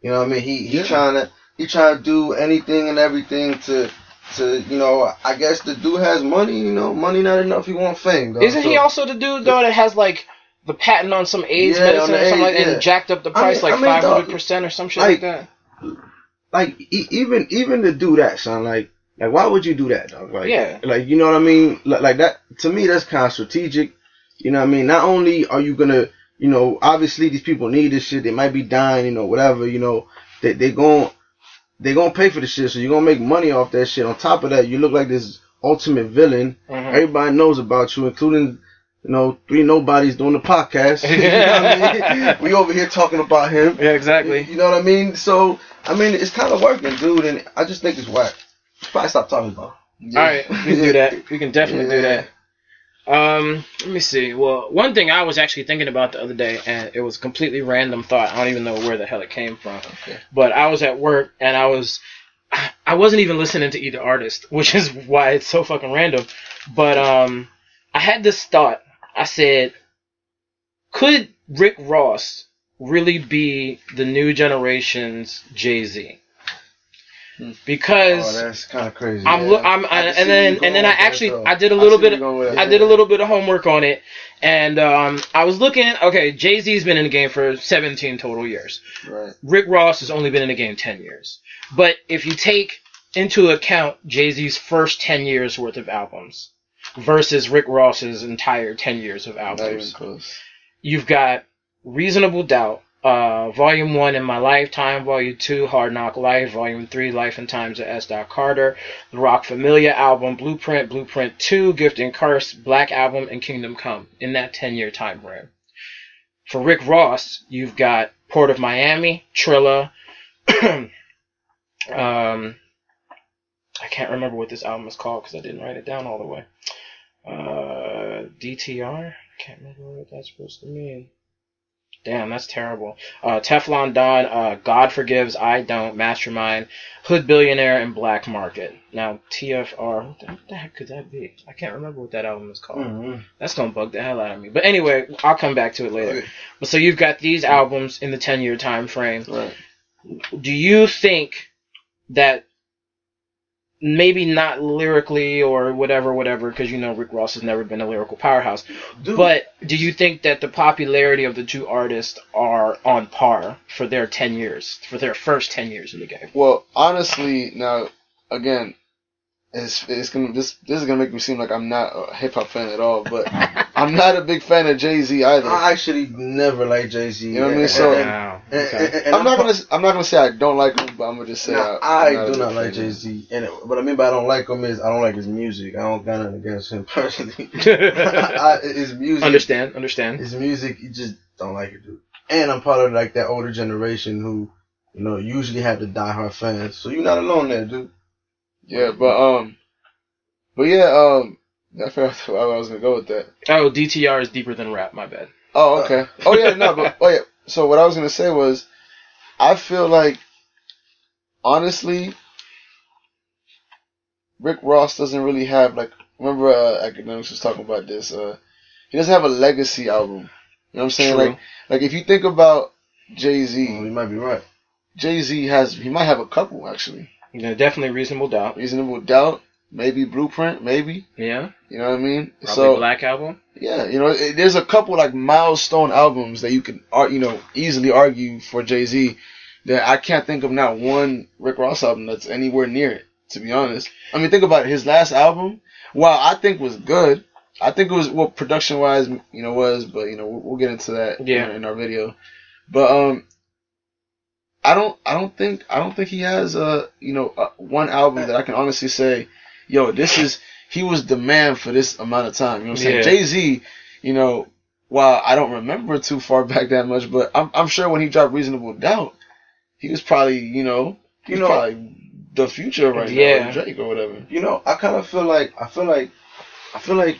You know what I mean? He he Yeah. trying to he trying to do anything and everything to to you know. I guess the dude has money. You know, money not enough. He want fame. Dog. Isn't he also the dude though that has like the patent on some AIDS Yeah, medicine or something AIDS, like that yeah. and jacked up the I price mean- like I mean, five dog, hundred percent or some shit like, like- that? like e- even even to do that, son. Like like why would you do that, dog? Like Yeah. like you know what I mean? Like, like that to me, that's kind of strategic. You know what I mean? Not only are you gonna, you know, obviously these people need this shit. They might be dying, you know, whatever. You know, they they gon' they gonna pay for the shit, so you're gonna make money off that shit. On top of that, you look like this ultimate villain. Mhm. Everybody knows about you, including. You know, three nobodies doing the podcast. you know what I mean? We over here talking about him. Yeah, exactly. You know what I mean? So, I mean, it's kind of working, dude, and I just think it's whack. Probably stop talking about. it. All right, we can do that. We can definitely do that. Um, let me see. Well, one thing I was actually thinking about the other day, and it was a completely random thought. I don't even know where the hell it came from. Okay. But I was at work and I was, I wasn't even listening to either artist, which is why it's so fucking random. But um, I had this thought. I said, could Rick Ross really be the new generation's Jay Z? Because Oh, that's kind of crazy. I'm, yeah. I'm, I and then, and then I that, actually. I did a little bit, you're going with that. I did a little bit of homework on it, and um, I was looking. Okay, Jay Z's been in the game for 17 total years. Right. Rick Ross has only been in the game 10 years. But if you take into account Jay Z's first 10 years worth of albums versus Rick Ross's entire 10 years of albums, you've got Reasonable Doubt, uh, Volume 1 In My Lifetime, Volume 2 Hard Knock Life, Volume 3 Life and Times of S. Dot Carter, The Roc Familia album, Blueprint, Blueprint 2, Gift and Curse, Black Album, and Kingdom Come in that 10 year time frame. For Rick Ross, you've got Port of Miami, Trilla, um, I can't remember what this album is called because I didn't write it down all the way. Uh, DTR? I can't remember what that's supposed to mean. Damn, that's terrible. Uh, Teflon Don, uh, God Forgives, I Don't, Mastermind, Hood Billionaire, and Black Market. Now, TFR, what the, what the heck could that be? I can't remember what that album is called. Mhm. That's gonna bug the hell out of me. But anyway, I'll come back to it later. Okay. But so you've got these albums in the 10 year time frame. Right. Do you think that maybe not lyrically or whatever, whatever, because you know Rick Ross has never been a lyrical powerhouse, Dude, but do you think that the popularity of the two artists are on par for their 10 years, for their first 10 years in the game? Well, honestly, now again, it's it's gonna this this is gonna make me seem like I'm not a hip hop fan at all, but I'm not a big fan of Jay Z either. I actually never liked Jay Z. You know what I mean? So- Wow. Okay. I'm not gonna I'm not gonna say I don't like him, but I'm gonna just say Nah, I, I do not like Jay Z. and what I mean by I don't like him is I don't like his music. I don't got nothing against him personally. I, his music, understand, understand. his music, you just don't like it, dude. And I'm part of like that older generation who, you know, usually have the diehard fans. So you're not alone there, dude. Yeah, but um, but yeah, um, I forgot where I was gonna go with that. Oh, DTR is deeper than rap, my bad. Oh, okay. Oh yeah, no, but oh yeah. So what I was gonna say was, I feel like, honestly, Rick Ross doesn't really have like. Remember, uh, academics was talking about this. Uh, he doesn't have a legacy album. You know what I'm saying? True. Like, like if you think about Jay Oh, Z, you might be right. Jay Z has he might have a couple actually. Yeah, definitely reasonable doubt. Reasonable Doubt, maybe Blueprint, maybe. Yeah, You know what I mean? probably so Black Album. yeah, you know, it, there's a couple like milestone albums that you can, you know, easily argue for Jay Z. That I can't think of not one Rick Ross album that's anywhere near it. To be honest, I mean, think about it. His last album, while I think was good, I think it was well production wise, you know, was, but you know, we'll, we'll get into that Yeah. in, in our video. But um, I don't, I don't think, I don't think he has a, you know, a, one album that I can honestly say, yo, this is he was the man for this amount of time. You know what I'm saying? Yeah. Jay Z, you know, while I don't remember too far back that much, but I'm I'm sure when he dropped Reasonable Doubt, he was probably, you know, You know- probably the future right Yeah. now, or Drake or whatever. You know, I kind of feel like I feel like I feel like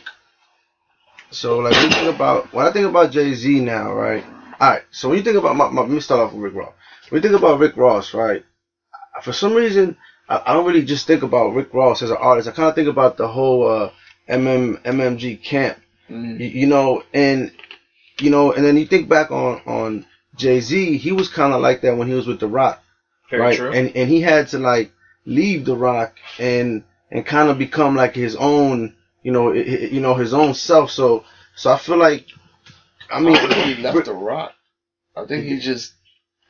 so like when you think about when I think about Jay Z now, right? All right. So when you think about my, my let me start off with Rick Ross. When you think about Rick Ross, right? For some reason, I, I don't really just think about Rick Ross as an artist. I kind of think about the whole uh, MM MMG camp. Mm. You, you know, and you know, and then you think back on on Jay Z, he was kind of like that when he was with The Rock. Very right? true. And and he had to like leave the rock and and kind of become like his own, you know, i- i- you know, his own self. So so I feel like, I I mean, mean, he left the rock. I think he just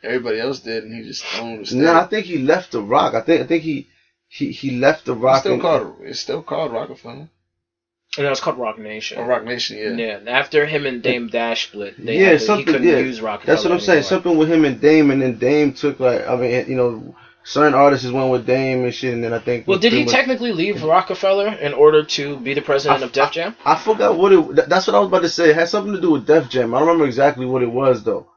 everybody else did, and he just owned the no, I think he left the rock. I think I think he he he left the It's rock. still and- called it's still called Roc-A-Fella and that was called Roc Nation. or Roc Nation. Yeah. Yeah. after him and Dame Dash split, they Yeah, had to, he something- couldn't yeah. use Rock. That's what I'm saying. Something with him and Dame, and then Dame took like I mean, you know, certain artists is went with Dame and shit, and then I think. Well, did he much- technically leave Roc-A-Fella in order to be the president I- of Def Jam? I forgot what it. That's what I was about to say. It had something to do with Def Jam. I don't remember exactly what it was though.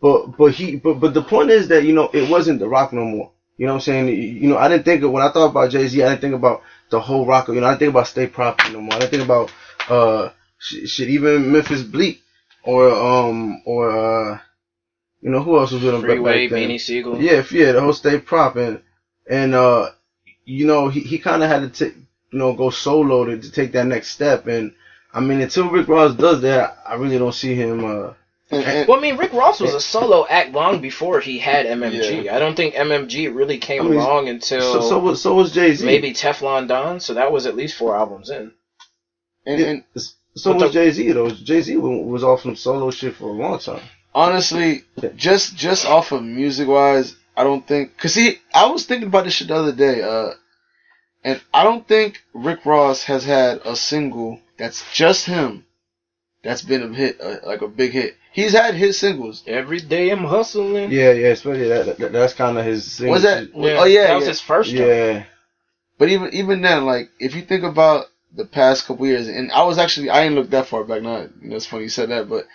But but he but but the point is that you know it wasn't the Rock no more. You know what I'm saying? You know I didn't think of when I thought about Jay Z. I didn't think about the whole Rock. You know I didn't think about State Property no more. I didn't think about uh shit, shit even Memphis Bleek or um or uh you know who else was with him Freeway, back then? Beanie Sigel. Yeah, yeah, the whole State Prop and and uh, you know he he kind of had to take you know go solo to, to take that next step and I mean until Rick Ross does that, I really don't see him. Uh, And, and, Well, I mean, Rick Ross was a solo act long before he had MMG. Yeah. I don't think MMG really came I mean, along until so so was so was Jay Z. maybe Teflon Don. So that was at least four albums in. and, and So But was Jay Z though. Jay Z was off some solo shit for a long time. honestly, just just off of music wise, I don't think. Cause see, I was thinking about this shit the other day, uh, and I don't think Rick Ross has had a single that's just him that's been a hit, uh, like a big hit. He's had his singles. Every day I'm hustling. Yeah, yeah, especially that, that that's kind of his. Thing. Was that? Yeah, oh yeah, that was yeah. his first. job. Yeah, But even even then, like if you think about the past couple years, and I was actually I didn't look that far back. Not you know, funny you said that, but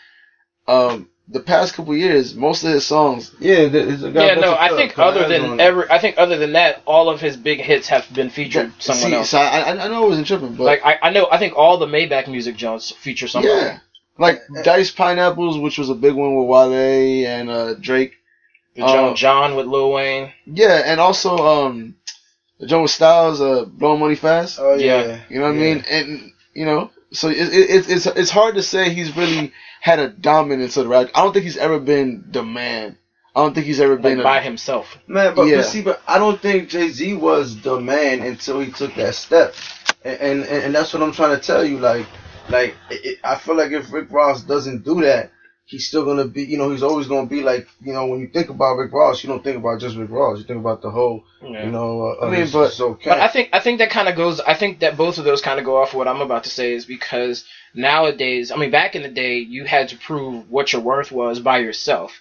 um, the past couple years, most of his songs, yeah. there- a Yeah, no, I think other collabs than on ever, I think other than that, all of his big hits have been featured someone see, else. So I, I I know it wasn't tripping, but like I, I know, I think all the Maybach music Jones feature somebody. yeah, like Dice Pineapples, which was a big one with Wale and uh, Drake. The John Oh. John with Lil Wayne. Yeah, and also um, the Joe Styles, uh, blowing money fast. Oh Yeah. yeah, You know what Yeah. I mean? And you know, so it, it, it's it's it's hard to say he's really had a dominance of the rap. I don't think he's ever been the man. I don't think he's ever Like been a, by himself. Man, but, Yeah. but see, but I don't think Jay Z was the man until he took that step, and and, and that's what I'm trying to tell you. Like, like it, it- I feel like if Rick Ross doesn't do that, he's still gonna be. You know, he's always gonna be like. You know, when you think about Rick Ross, you don't think about just Rick Ross. You think about the whole. Yeah. You know, uh, I mean, but- his okay. But I think I think that kind of goes. I think that both of those kind of go off of what I'm about to say is because nowadays, I mean, back in the day, you had to prove what your worth was by yourself,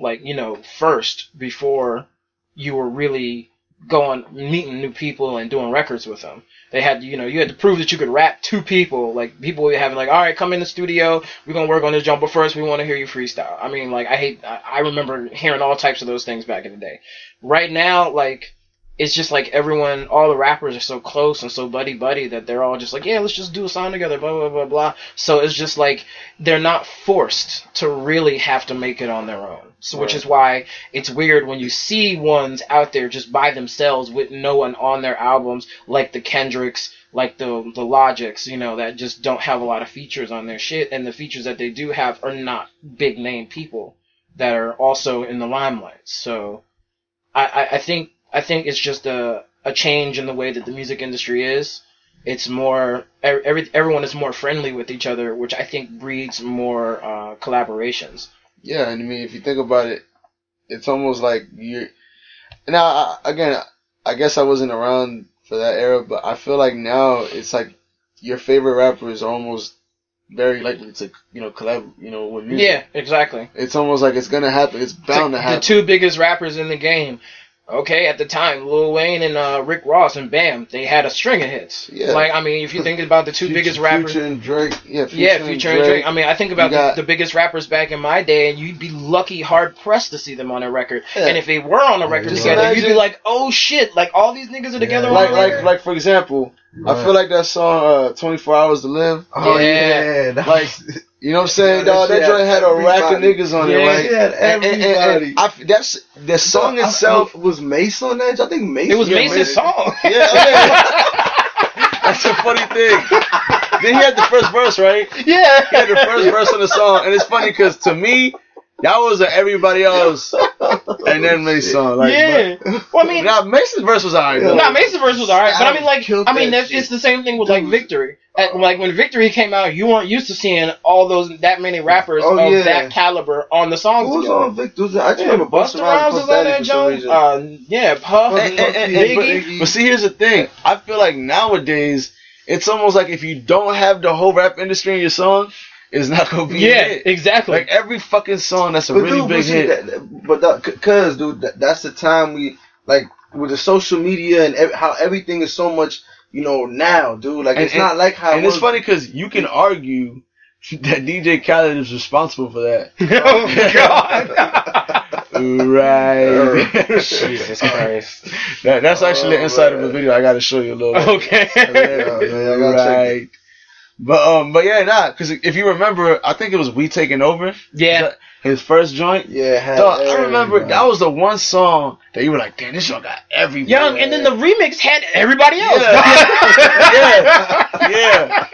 like you know, first before you were really going meeting new people and doing records with them. They had, you know, you had to prove that you could rap to people. Like people were having like, all right, come in the studio, we're gonna work on this jumper first we want to hear you freestyle. I mean, like I hate, I, I remember hearing all types of those things back in the day. Right now, like it's just like everyone, all the rappers are so close and so buddy buddy that they're all just like, yeah, let's just do a song together, blah blah blah blah. So it's just like they're not forced to really have to make it on their own. So which is why it's weird when you see ones out there just by themselves with no one on their albums, like the Kendricks, like the the Logics, you know, that just don't have a lot of features on their shit, and the features that they do have are not big name people that are also in the limelight. So I, I, I think I think it's just a a change in the way that the music industry is. It's more every, every everyone is more friendly with each other, which I think breeds more uh, collaborations. yeah. And I mean, if you think about it, it's almost like you're now. I, again, I guess I wasn't around for that era, but I feel like now it's like your favorite rappers are almost very likely to you know collab you know with music. Yeah, exactly. It's almost like it's gonna happen. It's bound the, to happen. The two biggest rappers in the game. Okay, at the time, Lil Wayne and uh, Rick Ross, and bam, they had a string of hits. Yeah. Like, I mean, if you think about the two Future- biggest rappers, Future and Drake. yeah, Future yeah, Future and Drake. I mean, I think about got- the, the biggest rappers back in my day, and you'd be lucky, hard pressed to see them on a record. Yeah. And if they were on a record Just together, you'd be like, oh shit, like all these niggas are together Yeah. on like a like record. like for example, I feel like that song uh 24 Hours to Live. Oh Yeah. yeah, Like, was- You know what I'm saying, Yeah, that dog? That shit joint had had a rack of niggas on Yeah, it, right? it had And- and- and- and everybody. That's the song I- I- itself. was Mase on that. I think Mase. it was yeah, Mason's Mason. song. Yeah, yeah. That's a funny thing. Then he had the first verse, right? yeah. He had the first verse on the song, and it's funny because to me, that was a everybody else. and then Mason. Like, yeah. Well, I mean, Now Mason's verse was alright. Yeah. though. Nah, Mason's verse was alright, but I mean, like, Killed I mean, that's, shit. it's the same thing with like Victory. At, like when Victory came out, you weren't used to seeing all those that many rappers Oh, of yeah. that caliber on the songs. Who was together. on Victory? I just Yeah, remember Busta Busta Rhymes Rhymes was on Puff Daddy that for joint. Uh, yeah, Puff, And- and- and- Biggie. But see, here's the thing. I feel like nowadays it's almost like if you don't have the whole rap industry in your song, it's not gonna be a yeah, hit. exactly. Like every fucking song that's a But really dude, big but hit. that- that- but that, cause dude, that, that's the time we like with the social media and ev- how everything is so much, you know, now, dude. Like And- it's not like how and it it's funny because you can argue that DJ Khaled is responsible for that. oh God. right. Jesus Christ. That, that's actually the Oh, inside of man. the video. I gotta show you a little. bit. Okay. Yeah, man, I gotta check right. But um, but yeah, nah. Because if you remember, I think it was "We Taking Over." yeah. His first joint. Yeah, had Dog, I remember everybody. that was the one song that you were like, "Damn, this song got everybody." Young, and then the remix had everybody else. Yeah. yeah. Yeah.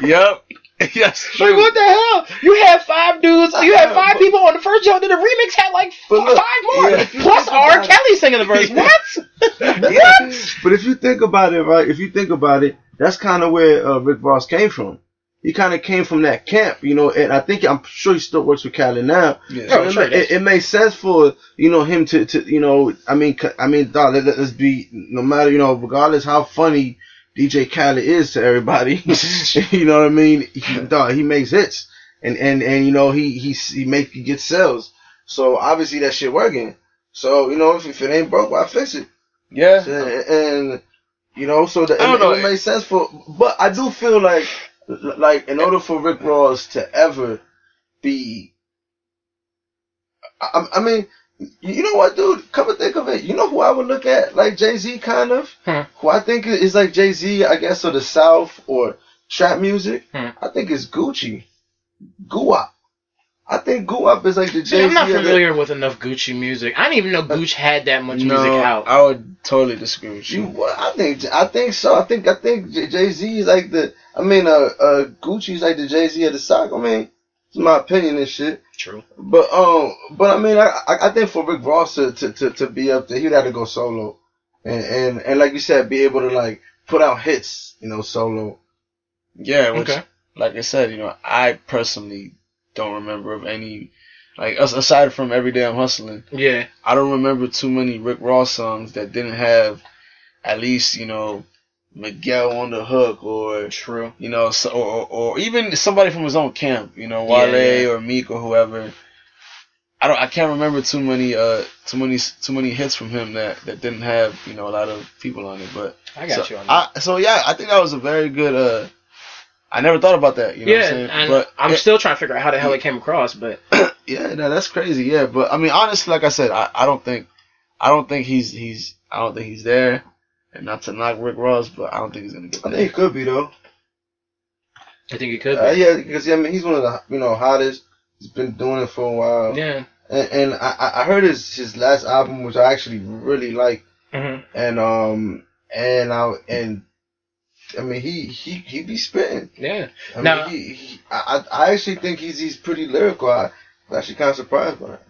Yep. Yes. Like what the hell? You had five dudes. You had five people on the first show. Then the remix had like But look, five more. yeah, Plus R. Kelly singing the verse. What? Yeah. But if you think about it, right? If you think about it, that's kind of where uh, Rick Ross came from. He kind of came from that camp, you know. And I think I'm sure he still works with Cali now. Yeah. So Oh, it, sure ma- he does. it, it makes sense for you know him to, to you know I mean I mean dog, let, let's be no matter you know regardless how funny DJ Khaled is to everybody you know what I mean he, dog, he makes hits and and and you know he he he make he gets sales so obviously that shit working so you know if, if it ain't broke why fix it Yeah. and, and you know so that I don't it, know. it makes sense for but I do feel like like in order for Rick Ross to ever be I, I mean, you know what, dude? Come and think of it. You know who I would look at like Jay Z, kind of. Hmm. Who I think is like Jay Z, I guess, or the South or trap music. Hmm. I think it's Gucci, Guwop. I think Guwop is like the See, Jay Z. I'm not familiar with enough Gucci music. I didn't even know Gucci had that much music out. I would totally disagree with You, you. I think I think so. I think I think Jay Z is like the. I mean, uh, uh, Gucci's like the Jay Z of the sock. I mean, it's my opinion and shit. True. But um, but I mean, I I I think for Rick Ross to to, to, to be up there, he'd have to go solo, and, and and like you said, be able to like put out hits, you know, solo. Yeah, which, Okay. like I said, you know, I personally don't remember of any, like, as- aside from Every Day I'm Hustling, Yeah. I don't remember too many Rick Ross songs that didn't have at least, you know, Miguel on the hook or, True. you know, so, or, or, or even somebody from his own camp, you know, Wale Yeah, yeah. or Meek or whoever. I don't, I can't remember too many, uh, too many, too many hits from him that, that didn't have, you know, a lot of people on it, but. I got so, you on that. I, so yeah, I think that was a very good. Uh, I never thought about that. You know yeah, what I'm saying? and but I'm it- still trying to figure out how the hell it came across, but yeah, no, that's crazy. Yeah, but I mean, honestly, like I said, I, I don't think, I don't think he's he's, I don't think he's there. And not to knock Rick Ross, but I don't think he's gonna get I think he could be though. I think he could. Uh, Be. yeah, because I mean, he's one of the you know hottest. He's been doing it for a while. Yeah. And, and I I- I heard his his last album, which I actually really like. hmm and um and I and I mean he he he be spitting. Yeah. I Now- mean he, he I I I actually think he's he's pretty lyrical. I, I'm actually kind of surprised by it.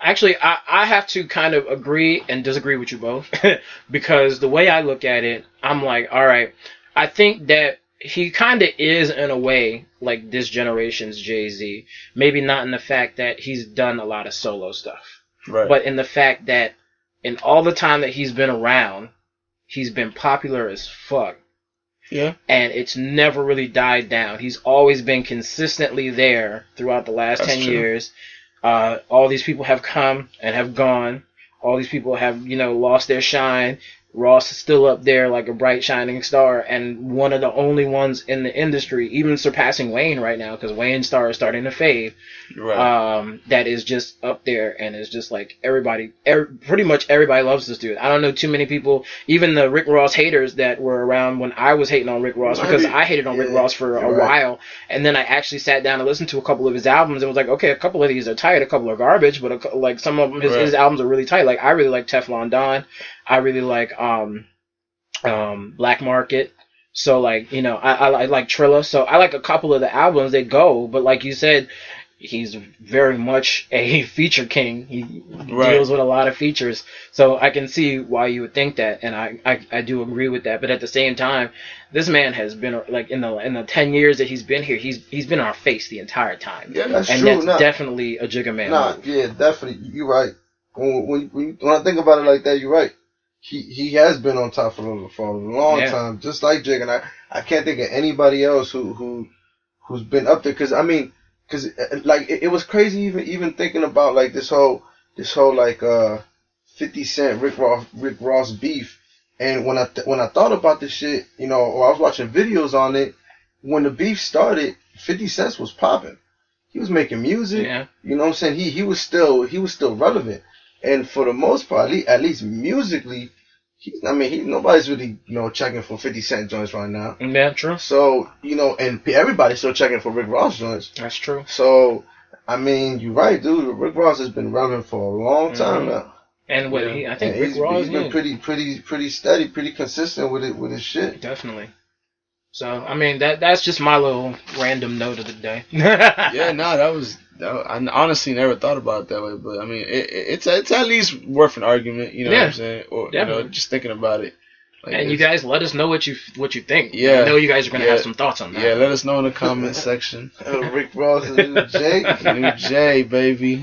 Actually, I, I have to kind of agree and disagree with you both because the way I look at it, I'm like, all right, I think that he kind of is in a way like this generation's Jay Z. Maybe not in the fact that he's done a lot of solo stuff, Right. but in the fact that in all the time that he's been around, he's been popular as fuck. Yeah. and it's never really died down. He's always been consistently there throughout the last That's 10 true. years. Uh, all these people have come and have gone. All these people have, you know, lost their shine. Ross is still up there like a bright shining star and one of the only ones in the industry, even surpassing Wayne right now, because Wayne's star is starting to fade Right. um, that is just up there and is just like everybody, er, pretty much everybody loves this dude. I don't know too many people, even the Rick Ross haters that were around when I was hating on Rick Ross because be- I hated on Rick Ross for a right. while, and then I actually sat down and listened to a couple of his albums and was like, okay, a couple of these are tight, a couple are garbage, but a, like some of them, his, Right. his albums are really tight. Like I really like Teflon Don, I really like um, um, Black Market. So like you know I, I, I like Trilla, so I like a couple of the albums. They go, but like you said, he's very much a feature king. He Right. deals with a lot of features, so I can see why you would think that, and I, I I do agree with that. But at the same time, this man has been like in the in the ten years that he's been here, he's he's been our face the entire time, Yeah, that's and true. that's nah, definitely a Jigga man. nah, move. yeah, definitely. You're right. When, when, when, when I think about it like that, you're right. He he has been on top for a, for a long Yeah. time, just like Jig, and I, I can't think of anybody else who who who's been up there. Cause I mean, cause uh, like it, it was crazy even even thinking about like this whole this whole like uh 50 Cent Rick Ross Rick Ross beef. And when I th- when I thought about this shit, you know, or I was watching videos on it, when the beef started, 50 Cent was popping. He was making music. Yeah, You know what I'm saying? He he was still he was still relevant, and for the most part, at least, musically, he, I mean, he nobody's really you know checking for 50 Cent joints right now. yeah, true. So you know, and everybody's still checking for Rick Ross joints. That's true. So I mean, you're right, dude. Rick Ross has been relevant for a long time Mhm. now. And what Yeah. he, I think And Rick he's, Ross he's been yeah. pretty pretty pretty steady, pretty consistent with it with his shit. Definitely. So I mean that that's just my little random note of the day. Yeah, no, that was. I honestly never thought about it that way, but I mean, it, it- it's it's at least worth an argument. You know what Yeah, I'm saying? Or you know, just thinking about it. Like, and you guys let us know what you what you think. Yeah. I know you guys are gonna Yeah. have some thoughts on that. Yeah, let us know in the comments section. Uh, Rick Ross and new Jake. New J, baby.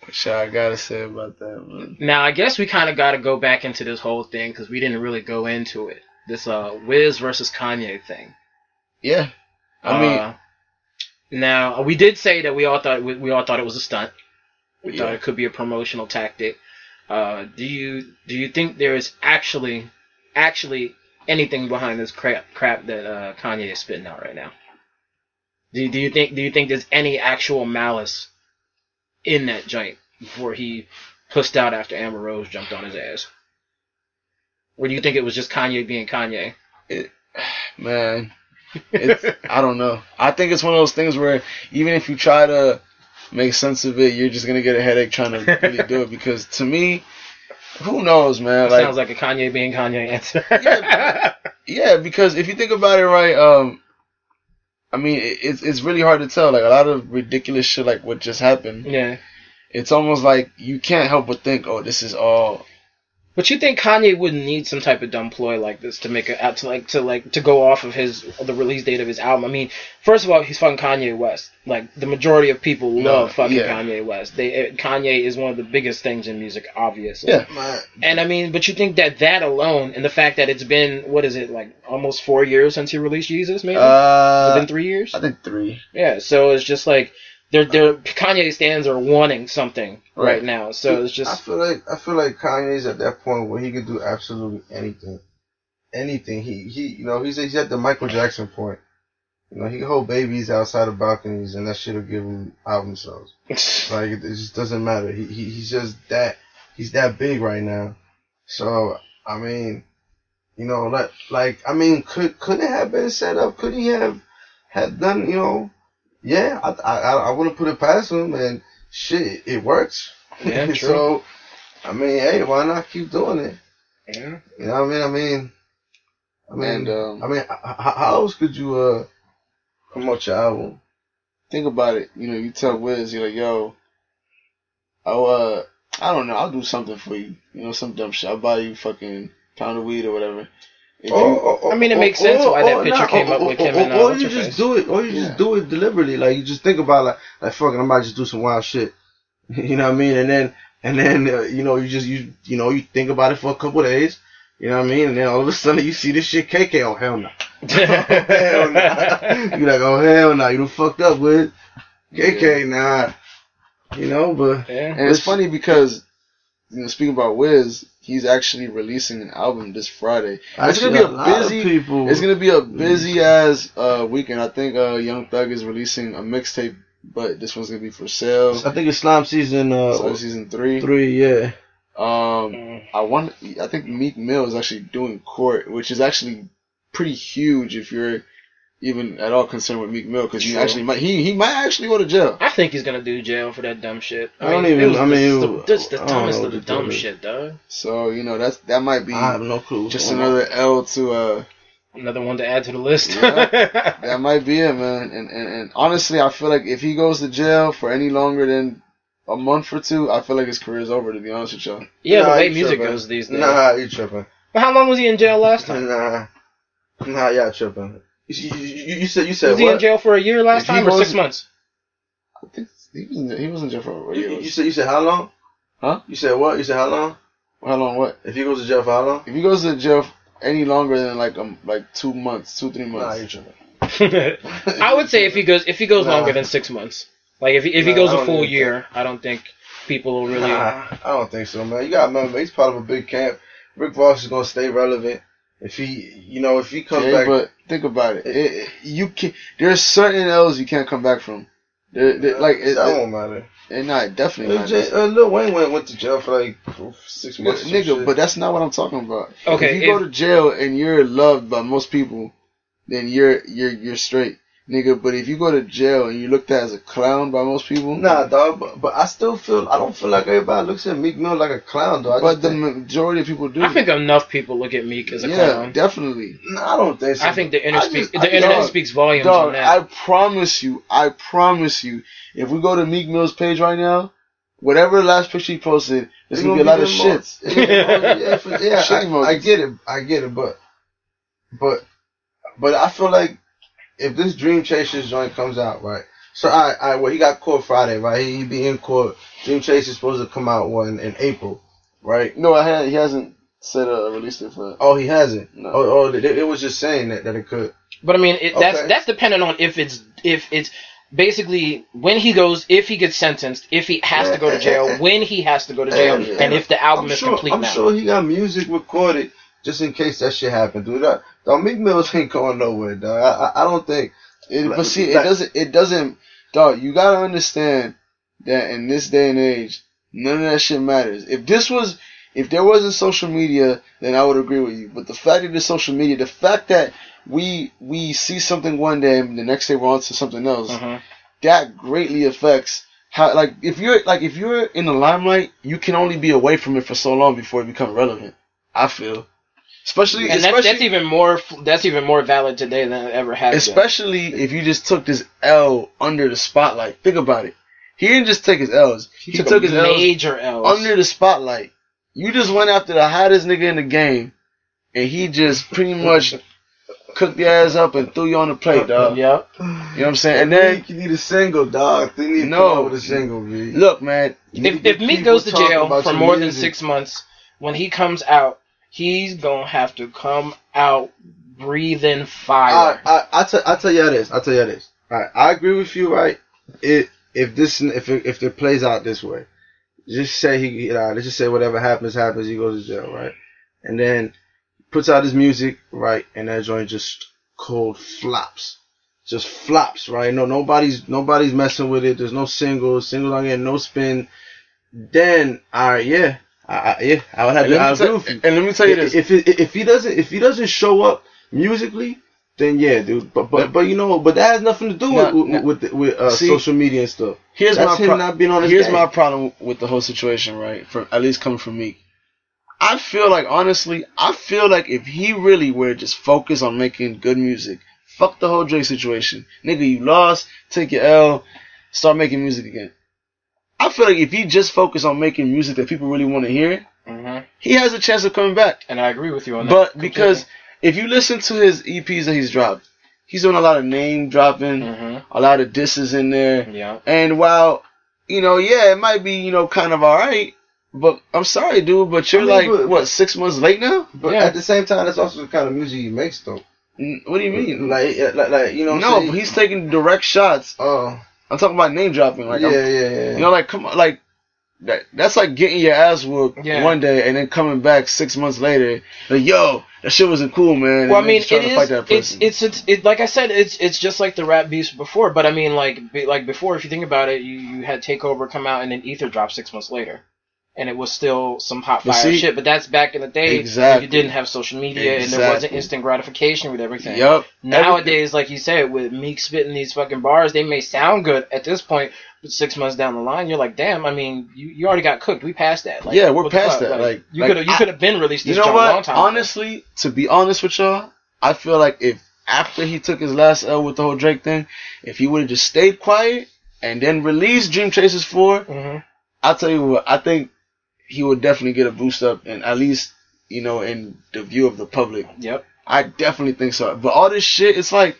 What y'all gotta say about that, man? Now I guess we kind of got to go back into this whole thing because we didn't really go into it. This uh Wiz versus Kanye thing. Yeah, I mean, Uh, now we did say that we all thought we, we all thought it was a stunt. We Yeah. thought it could be a promotional tactic. Uh, do you do you think there is actually actually anything behind this crap crap that uh, Kanye is spitting out right now? Do you, do you think do you think there's any actual malice in that joint before he pussed out after Amber Rose jumped on his ass? Or do you think it was just Kanye being Kanye? It, man, it's I don't know. I think it's one of those things where even if you try to make sense of it, you're just gonna get a headache trying to really do it. Because to me, who knows, man? Like, sounds like a Kanye being Kanye answer. Yeah. yeah, because if you think about it, right, um, I mean, it, it's it's really hard to tell. Like a lot of ridiculous shit, like what just happened. yeah. It's almost like you can't help but think, oh, this is all. But you think Kanye wouldn't need some type of dumb ploy like this to make it out to like to like to go off of his the release date of his album? I mean, first of all, he's fucking Kanye West. Like the majority of people No, love fucking yeah. Kanye West. They uh, Kanye is one of the biggest things in music, obviously. Yeah. Man, And I mean, but you think that that alone and the fact that it's been what is it like almost four years since he released Yeezus? Maybe Has it Uh, been three years. I think three. Yeah. So it's just like they're they're Kanye stands are wanting something right, Right. now. So it's just I feel like I feel like Kanye's at that point where he could do absolutely anything, anything. He he you know he's he's at the Michael Jackson point. You know he can hold babies outside of balconies and that shit'll give him album sales. Like it, it just doesn't matter. He, he he's just that he's that big right now. So I mean, you know, like like I mean, could could it have been set up? Could he have had done? You know, yeah. I I I I wouldn't put it past him. And shit, it works. Yeah, true. so I mean, hey, why not keep doing it? yeah. You know what I mean? I mean, I mean, And um, I mean, how else could you uh promote your album? think about it. You know, you tell Wiz, you're like, yo, I'll, uh, I don't know, I'll do something for you. You know, some dumb shit. I'll buy you fucking pound of weed or whatever. If you- Or- I mean, it makes sense why that picture came up with Kevin. or, and, uh, you just face? do it, or you Yeah. just do it deliberately. Like you just think about like, like fucking, I might just do some wild shit. You know what I mean? And then, and then, uh, you know, you just you, you know, you think about it for a couple of days. You know what I mean? And then all of a sudden you see this shit KK. Oh hell no! hell nah. You like, oh hell no! You done fucked up with KK. Nah. You know, but yeah. And it's funny because, you know, speaking about Wiz, he's actually releasing an album this Friday. It's gonna be a lot of busy- people. It's gonna be a busy as uh, weekend. I think uh, Young Thug is releasing a mixtape, but this one's gonna be for sale. I think it's slime season uh, So season three. three. Yeah. Um, Mm. I want. I think Meek Mill is actually doing court, which is actually pretty huge if you're even at all concerned with Meek Mill, because he actually might. He he might actually go to jail. I think he's gonna do jail for that dumb shit. I don't it even- was I mean, the, the, just the I dumbest of the dumb shit, dog. So you know that's that might be I have no clue. just another L to uh Another one to add to the list. Yeah. That might be it, man. And, and and honestly, I feel like if he goes to jail for any longer than a month or two, I feel like his career's over. To be honest with y'all. yeah, the Nah, way music tripping. goes these days. Nah, you tripping. But how long was he in jail last time? Nah, nah, y'all tripping. You, you, you, you said you said Was he in jail for a year last If time or goes- six months? I think he was in, he was in jail for a You, year. you said you said how long? Huh? You said what? You said how long? How long? What? If he goes to jail for how long? If he goes to jail any longer than like um like two months, two three months. Nah, months. you tripping. I would say if he goes if he goes Nah. longer than six months, like if he, if he goes a full even year, I don't think people will really. Nah, I don't think so, man. You gotta remember, he's part of a big camp. Rick Ross is gonna stay relevant. If he, you know, if he comes Yeah, back, but think about it. It, it. You can There's certain L's you can't come back from. There, there- like it, that it, won't matter. And nah, it definitely Uh, not. J- uh, Lil Wayne went, went to jail for like six months. or some Nigga, shit. but that's not what I'm talking about. Okay, if you if- go to jail and you're loved by most people, then you're you're you're straight, nigga. But if you go to jail and you looked at as a clown by most people, Nah, dog, but, but I still feel I don't feel like everybody looks at Meek Mill like a clown, though. I but the think- majority of people do. I think enough people look at Meek as a clown. yeah, clown. definitely. Nah, I don't think so. I think the, inter- I speak, just- the I- internet dog, speaks volumes on Dog, that. I promise you, I promise you, if we go to Meek Mill's page right now, whatever the last picture he posted, there's They gonna be a lot of give shits. yeah, for- yeah, I. I get it. I get it, but but but I feel like if this Dream Chasers joint comes out, right? So I I well he got court Friday, right? He, he be in court. Dream Chasers supposed to come out one in April, right? No, I had, he hasn't said uh, a release it for. Oh, he hasn't. No. Oh, oh, it, it was just saying that that it could. But I mean, it, that's Okay. that's dependent on if it's if it's basically when he goes, if he gets sentenced, if he has to go to jail, when he has to go to jail, Yeah, and if the album I'm is sure. complete I'm now. sure he got music recorded just in case that shit happened, dude. That, dog, Meek Mills ain't going nowhere, dog. I, I, I don't think. It, but see, it doesn't. It doesn't. Dog, you gotta understand that in this day and age, none of that shit matters. If this was, if there wasn't social media, then I would agree with you. But the fact that there's social media, the fact that we we see something one day and the next day we're on to something else, Mhm. that greatly affects how. Like if you're like if you're in the limelight, you can only be away from it for so long before it becomes relevant. I feel, especially And that's, especially that's even more that's even more valid today than it ever has been. Especially if you just took this L under the spotlight. Think about it. He didn't just take his L's. He, He took his major L's. under the spotlight. You just went after the hottest nigga in the game, and he just pretty much cooked your ass up and threw you on the plate, dog. Yep. You know what I'm saying? And then, you need a single, dog. They need to No. come with a single, B. look, man, If to get if Meek goes to jail for your more than six months, when he comes out, he's gonna have to come out breathing fire. I, tell, I tell you this. I tell you this. Right, I agree with you. Right, it, if this if it, if it plays out this way, just say he, uh, let's just say whatever happens happens. He goes to jail, right, and then puts out his music, right, and that joint just cold flops, just flops, right. No, nobody's nobody's messing with it. There's no singles. Singles aren't getting no spin. Then, all right, yeah, I, yeah, I would have. and to I let, me agree with you and let me tell you this. if it, if he doesn't if he doesn't show up musically, then yeah, dude. But but but you know, but that has nothing to do with with with, uh, See, social media and stuff. Here's That's my him pro- not being on his Here's game. my problem with the whole situation, right? For at least coming from me. I feel like honestly, I feel like if he really were just focused on making good music, fuck the whole Drake situation. Nigga, you lost, take your L, start making music again. I feel like if he just focused on making music that people really want to hear, hmm he has a chance of coming back. And I agree with you on that. But because if you listen to his EPs that he's dropped, he's doing a lot of name dropping, hmm a lot of disses in there. yeah, And while, you know, yeah, it might be, you know, kind of alright, but I'm sorry, dude, but you're I mean, like, but- what, six months late now? But Yeah. at the same time, that's also the kind of music he makes, though. What do you mean? Like like, like you know. what I'm no, saying? but he's taking direct shots. Oh I'm talking about name dropping. Like, yeah, I'm- yeah, yeah. you know, like, come on, like, that, that's like getting your ass whooped Yeah. one day and then coming back six months later, like, yo, that shit wasn't cool, man. Well, I and then mean, just trying it to fight is. that It's, it's it's it like I said, it's it's just like the rap beefs before. But I mean, like be- like before, if you think about it, you, you had Takeover come out and then Ether drop six months later, and it was still some hot fire see- shit. But that's back in the day. Exactly. You didn't have social media and there wasn't instant gratification with everything. Yup. Nowadays, like you said, with Meek spitting these fucking bars, they may sound good at this point, but six months down the line, you're like, damn. I mean, you, you already got cooked. We passed that. Like, Yeah, we're past that. Like- you like, could have you I- could have been released You know joint a long what? time. ago. Honestly, to be honest with y'all, I feel like if after he took his last L with the whole Drake thing, if he would have just stayed quiet and then released Dream Chasers 4, hmm I'll tell you what, I think he would definitely get a boost up and at least, you know, in the view of the public. Yep. I definitely think so. But all this shit, it's like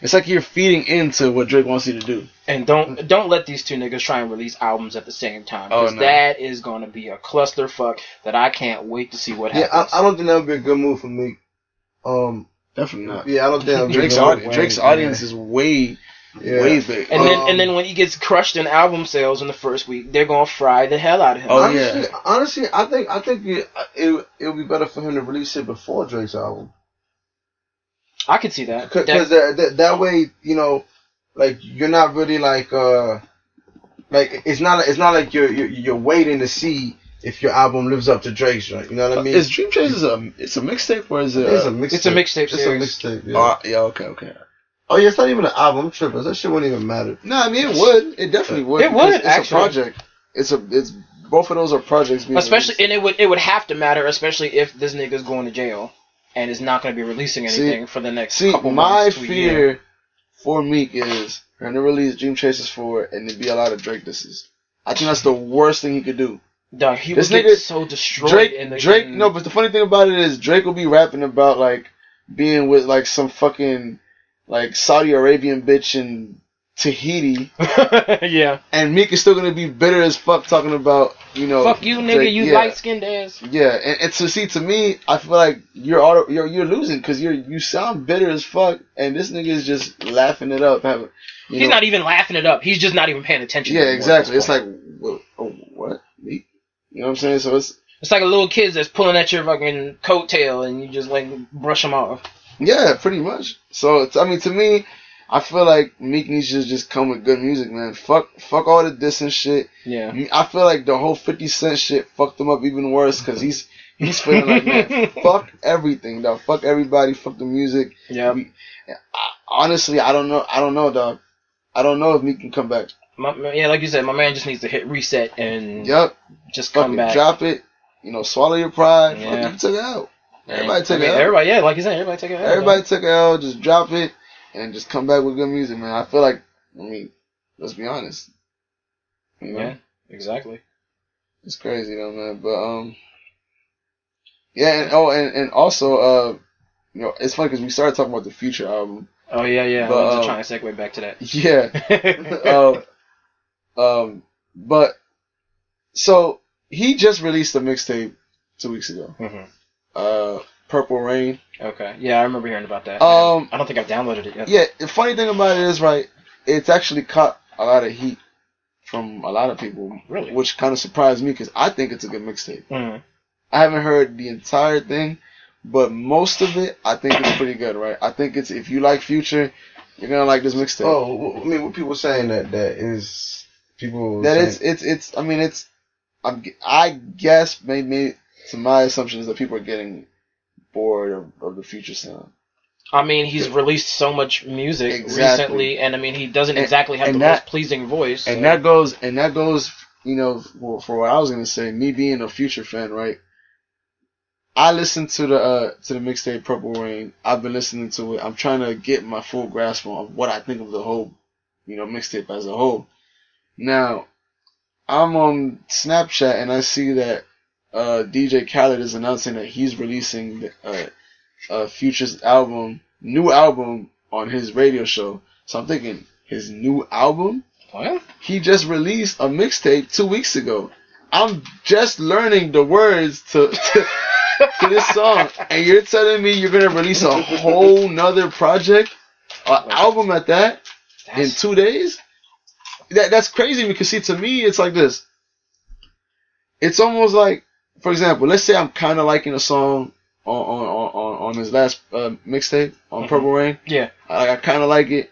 it's like you're feeding into what Drake wants you to do. And don't don't let these two niggas try and release albums at the same time. Oh, Because no. that is going to be a clusterfuck that I can't wait to see what Yeah, happens. I, I don't think that would be a good move for me. Um, Definitely not. yeah, I don't think that would be Drake's a good audi- Drake's audience is way Yeah. way big. and then Um, and then when he gets crushed in album sales in the first week, they're gonna fry the hell out of him. Oh, honestly, yeah. honestly, I think I think it it it would be better for him to release it before Drake's album. I could see that. because That- that, that that way you know like you're not really like uh like it's not it's not like you're you're, you're waiting to see if your album lives up to Drake's right you know what I mean is Dream Chasers a it's a mixtape or is it? it's a uh, mixtape It's a mixtape it's a mixtape yeah. uh, yeah, okay, okay. Oh yeah it's not even an album I'm tripping that shit wouldn't even matter No, I mean it would. It definitely would. It would, because It's actually. a project. It's a it's both of those are projects. Being especially released. and it would it would have to matter, especially if this nigga's going to jail and is not going to be releasing See- anything for the next See, couple my months to year. fear for Meek is they're gonna release Dream Chasers 4 and there be a lot of Drake disses. I think that's the worst thing he could do. Dog, he This would nigga- get so destroyed Drake, in the Drake, in- no, but the funny thing about it is Drake will be rapping about like being with like some fucking like Saudi Arabian bitch in Tahiti, yeah. and Meek is still gonna be bitter as fuck talking about you know. Fuck you, nigga. Drake- you yeah. light skinned ass. Yeah, and, and to see to me, I feel like you're auto, you're you're losing because you're you sound bitter as fuck, and this nigga is just laughing it up. Having, He's know- not even laughing it up. He's just not even paying attention. Yeah, exactly. It's like what? What? Me? You know what I'm saying? So it's it's like a little kid that's pulling at your fucking coattail and you just like brush him off. Yeah, pretty much. So it's, I mean, to me, I feel like Meek needs to just come with good music, man. Fuck, fuck all the diss and shit. Yeah. I feel like the whole 50 Cent shit fucked him up even worse because he's he's feeling like man, fuck everything, dog. Fuck everybody. Fuck the music. Yeah. Honestly, I don't know. I don't know, dog. I don't know if Meek can come back. My, yeah, like you said, my man just needs to hit reset and yep, just come Fucking back. drop it. You know, swallow your pride. Yeah. Fuck, you took it out. Everybody took I mean, it. Everybody, yeah, like you said, everybody took it. Everybody took it out. Just drop it and just come back with good music, man. I feel like, I mean, let's be honest. You know, Yeah, exactly. it's crazy though, man. But um, yeah, and oh, and and also, uh, you know, it's funny because we started talking about the Future album. Oh yeah, yeah. But, I was um, trying to segue back to that. Yeah. um, um, but so he just released a mixtape two weeks ago. Mhm. Purple Rain. Okay. Yeah, I remember hearing about that. Um, I don't think I've downloaded it yet. Yeah, the funny thing about it is, right, it's actually caught a lot of heat from a lot of people, Really? which kind of surprised me because I think it's a good mixtape. Mhm. I haven't heard the entire thing, but most of it I think is pretty good, right? I think it's if you like Future, you're gonna like this mixtape. oh I mean what people saying that that is people that saying, it's it's it's. I mean, it's. I'm, I guess maybe to my assumption is that people are getting bored of, of the Future sound. I mean, he's released so much music Exactly. recently, and I mean, he doesn't And- exactly have the that- most pleasing voice. and so- that goes and that goes you know for, for what I was gonna say me being a future fan right I listened to the uh to the mixtape Purple Rain I've been listening to it I'm trying to get my full grasp on what I think of the whole you know mixtape as a whole now I'm on Snapchat and I see that uh DJ Khaled is announcing that he's releasing uh, uh Future's album new album on his radio show so I'm thinking his new album What? he just released a mixtape two weeks ago. I'm just learning the words to, to, to this song, and you're telling me you're gonna release a whole nother project, an album at that, in two days? That that's crazy because see, to me, it's like this. It's almost like, for example, let's say I'm kind of liking a song on on on on, his last uh, mixtape on Mhm. Purple Rain. yeah. I, I kind of like it.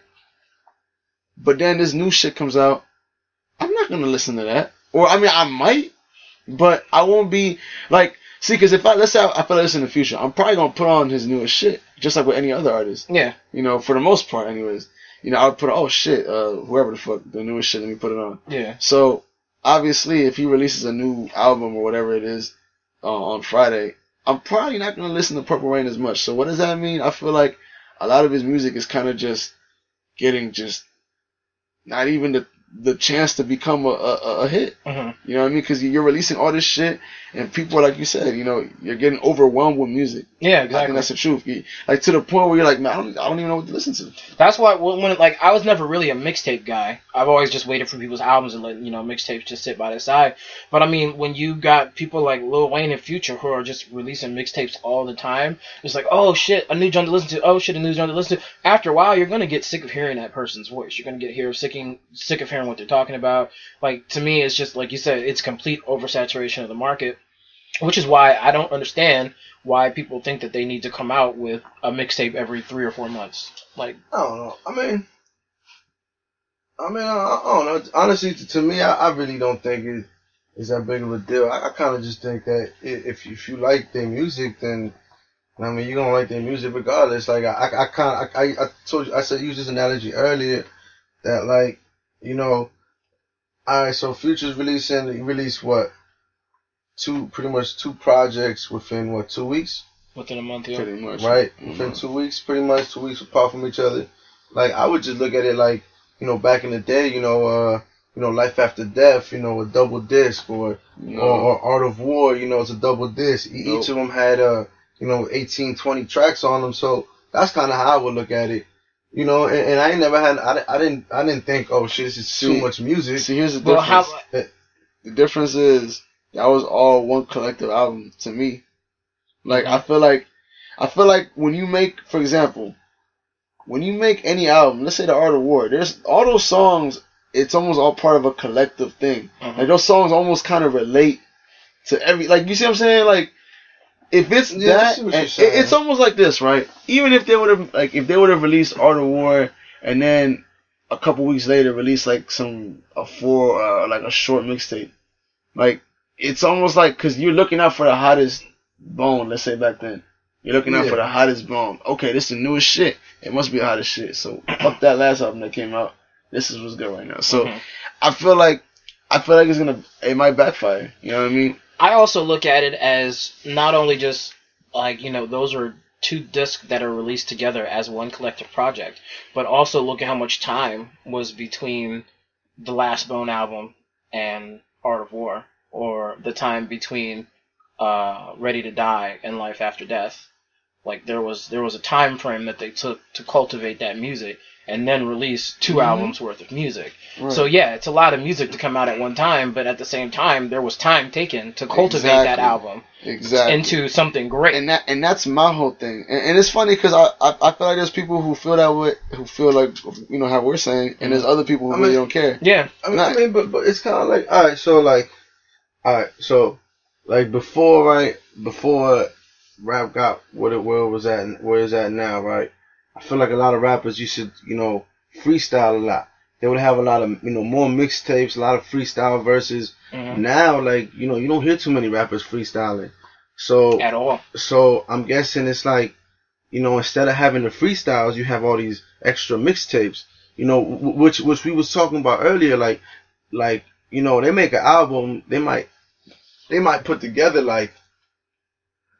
But then this new shit comes out. I'm not gonna listen to that. Or I mean, I might, but I won't be like. See, because if I let's say I, I feel like this in the future, I'm probably gonna put on his newest shit, just like with any other artist. Yeah. You know, for the most part, anyways. You know, I would put oh shit, uh, whoever the fuck the newest shit, let me put it on. Yeah. So obviously, if he releases a new album or whatever it is uh, on Friday, I'm probably not gonna listen to Purple Rain as much. So what does that mean? I feel like a lot of his music is kind of just getting just not even the the chance to become a, a, a hit. Mhm. You know what I mean? Because you're releasing all this shit, and people, like you said, you know, you're getting overwhelmed with music. Yeah, I think exactly. that's the truth. You- Like to the point where you're like, man, I don't, I don't even know what to listen to. That's why when, when like I was never really a mixtape guy. I've always just waited for people's albums and let you know mixtapes just sit by the side. But I mean, when you got people like Lil Wayne and Future who are just releasing mixtapes all the time, it's like, oh shit, a new joint to listen to. Oh shit, a new joint to listen to. After a while, you're gonna get sick of hearing that person's voice. You're gonna get here sick sick of hearing what they're talking about. Like to me, it's just like you said, it's complete oversaturation of the market. Which is why I don't understand why people think that they need to come out with a mixtape every three or four months. Like, I don't know. I mean, I mean, I, I don't know. Honestly, to, to me, I, I really don't think it is that big of a deal. I, I kind of just think that if if you like their music, then I mean, you're gonna like their music regardless. Like I, I, kind, I, I, I told you, I said use this analogy earlier that like, you know, all right. So Future's releasing, he released what? Two, pretty much two projects within what two weeks? within a month, yeah. Pretty much. right? Within two weeks, pretty much two weeks apart from each other. Like I would just look at it like, you know, back in the day, you know, uh, you know, Life After Death, you know, a double disc, or No. or, or Art of War, you know, it's a double disc. E- Nope. Each of them had uh, you know, 18, 20 tracks on them. So that's kind of how I would look at it. You know, and, and I ain't never had, I, I didn't, I didn't think, oh shit, this is too See- much music. See, here's the difference. Well, how? the difference is that was all one collective album to me. Like I feel like I feel like when you make, for example, when you make any album, let's say the Art of War, there's all those songs. It's almost all part of a collective thing. Mhm. Like those songs almost kind of relate to every. Like you see what I'm saying? Like if it's Yeah, that, see what and you're saying. it- it's almost like this, right? Even if they would have like if they would have released Art of War and then a couple weeks later release like some a four uh, like a short mixtape. Like it's almost like because you're looking out for the hottest bone. Let's say back then, you're looking out Yeah. for the hottest bone. Okay, this is the newest shit. It must be the hottest shit. So fuck that last album that came out. This is what's good right now. So Mhm. I feel like I feel like it's gonna it might backfire. You know what I mean? I also look at it as not only just like you know those are two discs that are released together as one collective project, but also look at how much time was between the last Bone album and Art of War, or the time between uh, Ready to Die and Life After Death. Like there was there was a time frame that they took to cultivate that music and then release 2 Mhm. albums worth of music. Right. So yeah, it's a lot of music to come out at one time, but at the same time, there was time taken to cultivate that album exactly. into something great. and that and that's my whole thing. And, and it's funny because I, I I feel like there's people who feel that way, who feel like you know how we're saying, and there's other people who I really don't care. yeah, I mean, Right. I mean, but but it's kind of like, all right, so like, all right, so like before, right, before rap got what it where it was at, where it's at now, right. I feel like a lot of rappers used to, you know, freestyle a lot. They would have a lot of, you know, more mixtapes, a lot of freestyle verses. mhm, Now, like, you know, you don't hear too many rappers freestyling. So, at all. so I'm guessing it's like, you know, instead of having the freestyles, you have all these extra mixtapes. You know, which which we was talking about earlier. Like, like you know, they make an album, they might they might put together like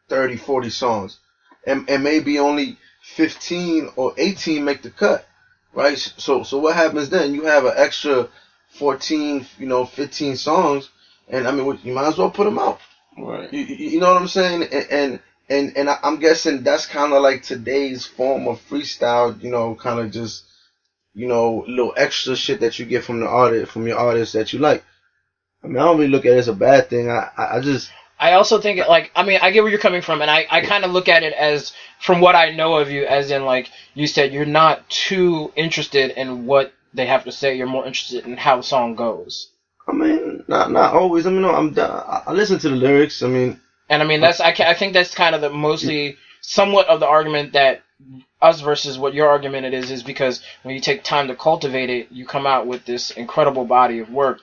30, 40 songs, and and maybe only 15 or 18 make the cut, right? So so what happens then? You have an extra 14, you know, 15 songs, and I mean, you might as well put them out. Right. You, you know what I'm saying? And and and, and I'm guessing that's kind of like today's form of freestyle. You know, kind of just you know little extra shit that you get from the artist from your artist that you like. I mean, I don't really look at it as a bad thing. I I, I just I also think it like I mean I get where you're coming from, and I I kind of look at it as from what I know of you, as in like you said, you're not too interested in what they have to say. You're more interested in how the song goes. I mean not not always. I mean, no, I'm I, I listen to the lyrics. I mean, And I mean that's I, I think that's kind of the mostly somewhat of the argument that us versus what your argument it is is because when you take time to cultivate it, you come out with this incredible body of work,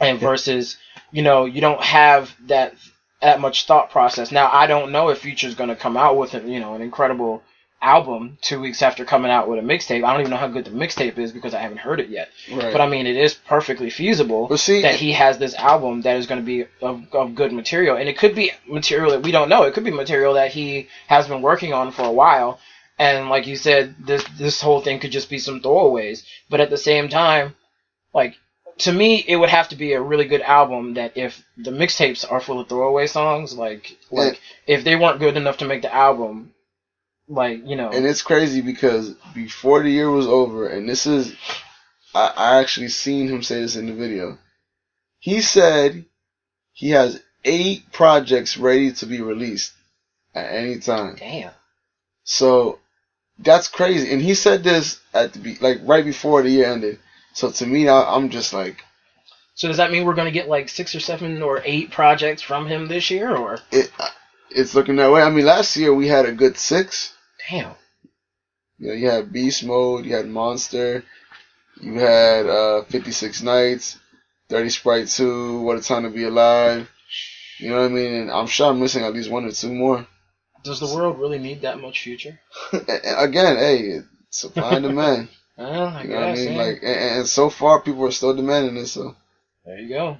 and versus you know you don't have that that much thought process. Now I don't know if Future's going to come out with you know an incredible album two weeks after coming out with a mixtape. I don't even know how good the mixtape is because I haven't heard it yet. Right. But I mean, it is perfectly feasible see, that he has this album that is going to be of, of good material, and it could be material that we don't know. It could be material that he has been working on for a while, and like you said, this this whole thing could just be some throwaways. But at the same time, like to me, it would have to be a really good album that if the mixtapes are full of throwaway songs, like like if they weren't good enough to make the album, like you know, and it's crazy because before the year was over, and this is, I, I actually seen him say this in the video. He said he has eight projects ready to be released at any time. damn. So that's crazy. And he said this at the be- like right before the year ended. So to me, I, I'm just like, So does that mean we're going to get like six or seven or eight projects from him this year, or it, it's looking that way. I mean, last year we had a good six. Damn? You know, you had Beast Mode, you had Monster, you had uh, 56 Nights, Dirty Sprite 2, What a Time to Be Alive. You know what I mean? And I'm sure I'm missing at least one or two more. Does the world really need that much future? Again, hey, supply and demand. Well, I You know what I mean? yeah. Like, and, and so far people are still demanding this. So, there you go.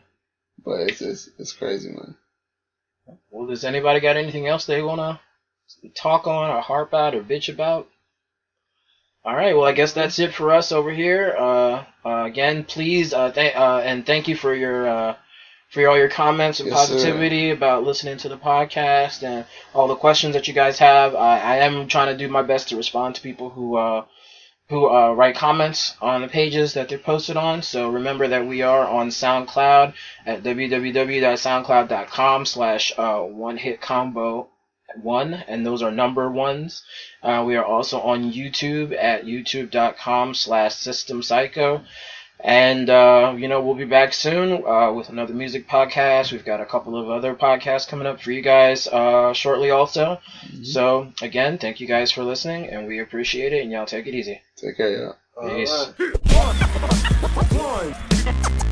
but it's it's, it's crazy, man. Well, does anybody got anything else they wanna talk on or harp out or bitch about? All right. Well, I guess that's it for us over here. Uh, uh, again, please, uh, th- uh, and thank you for your uh, for all your comments and Yes, sir. positivity about listening to the podcast and all the questions that you guys have. I, I am trying to do my best to respond to people who uh, who uh, write comments on the pages that they're posted on. So remember that we are on SoundCloud at www.soundcloud.com slash uh, one hit combo one, and those are number ones. Uh, we are also on YouTube at youtube.com slash system psycho. And, uh, you know, we'll be back soon uh, with another music podcast. We've got a couple of other podcasts coming up for you guys uh, shortly also. So, again, thank you guys for listening, and we appreciate it, and y'all take it easy. Take care, y'all. All Peace. right. One.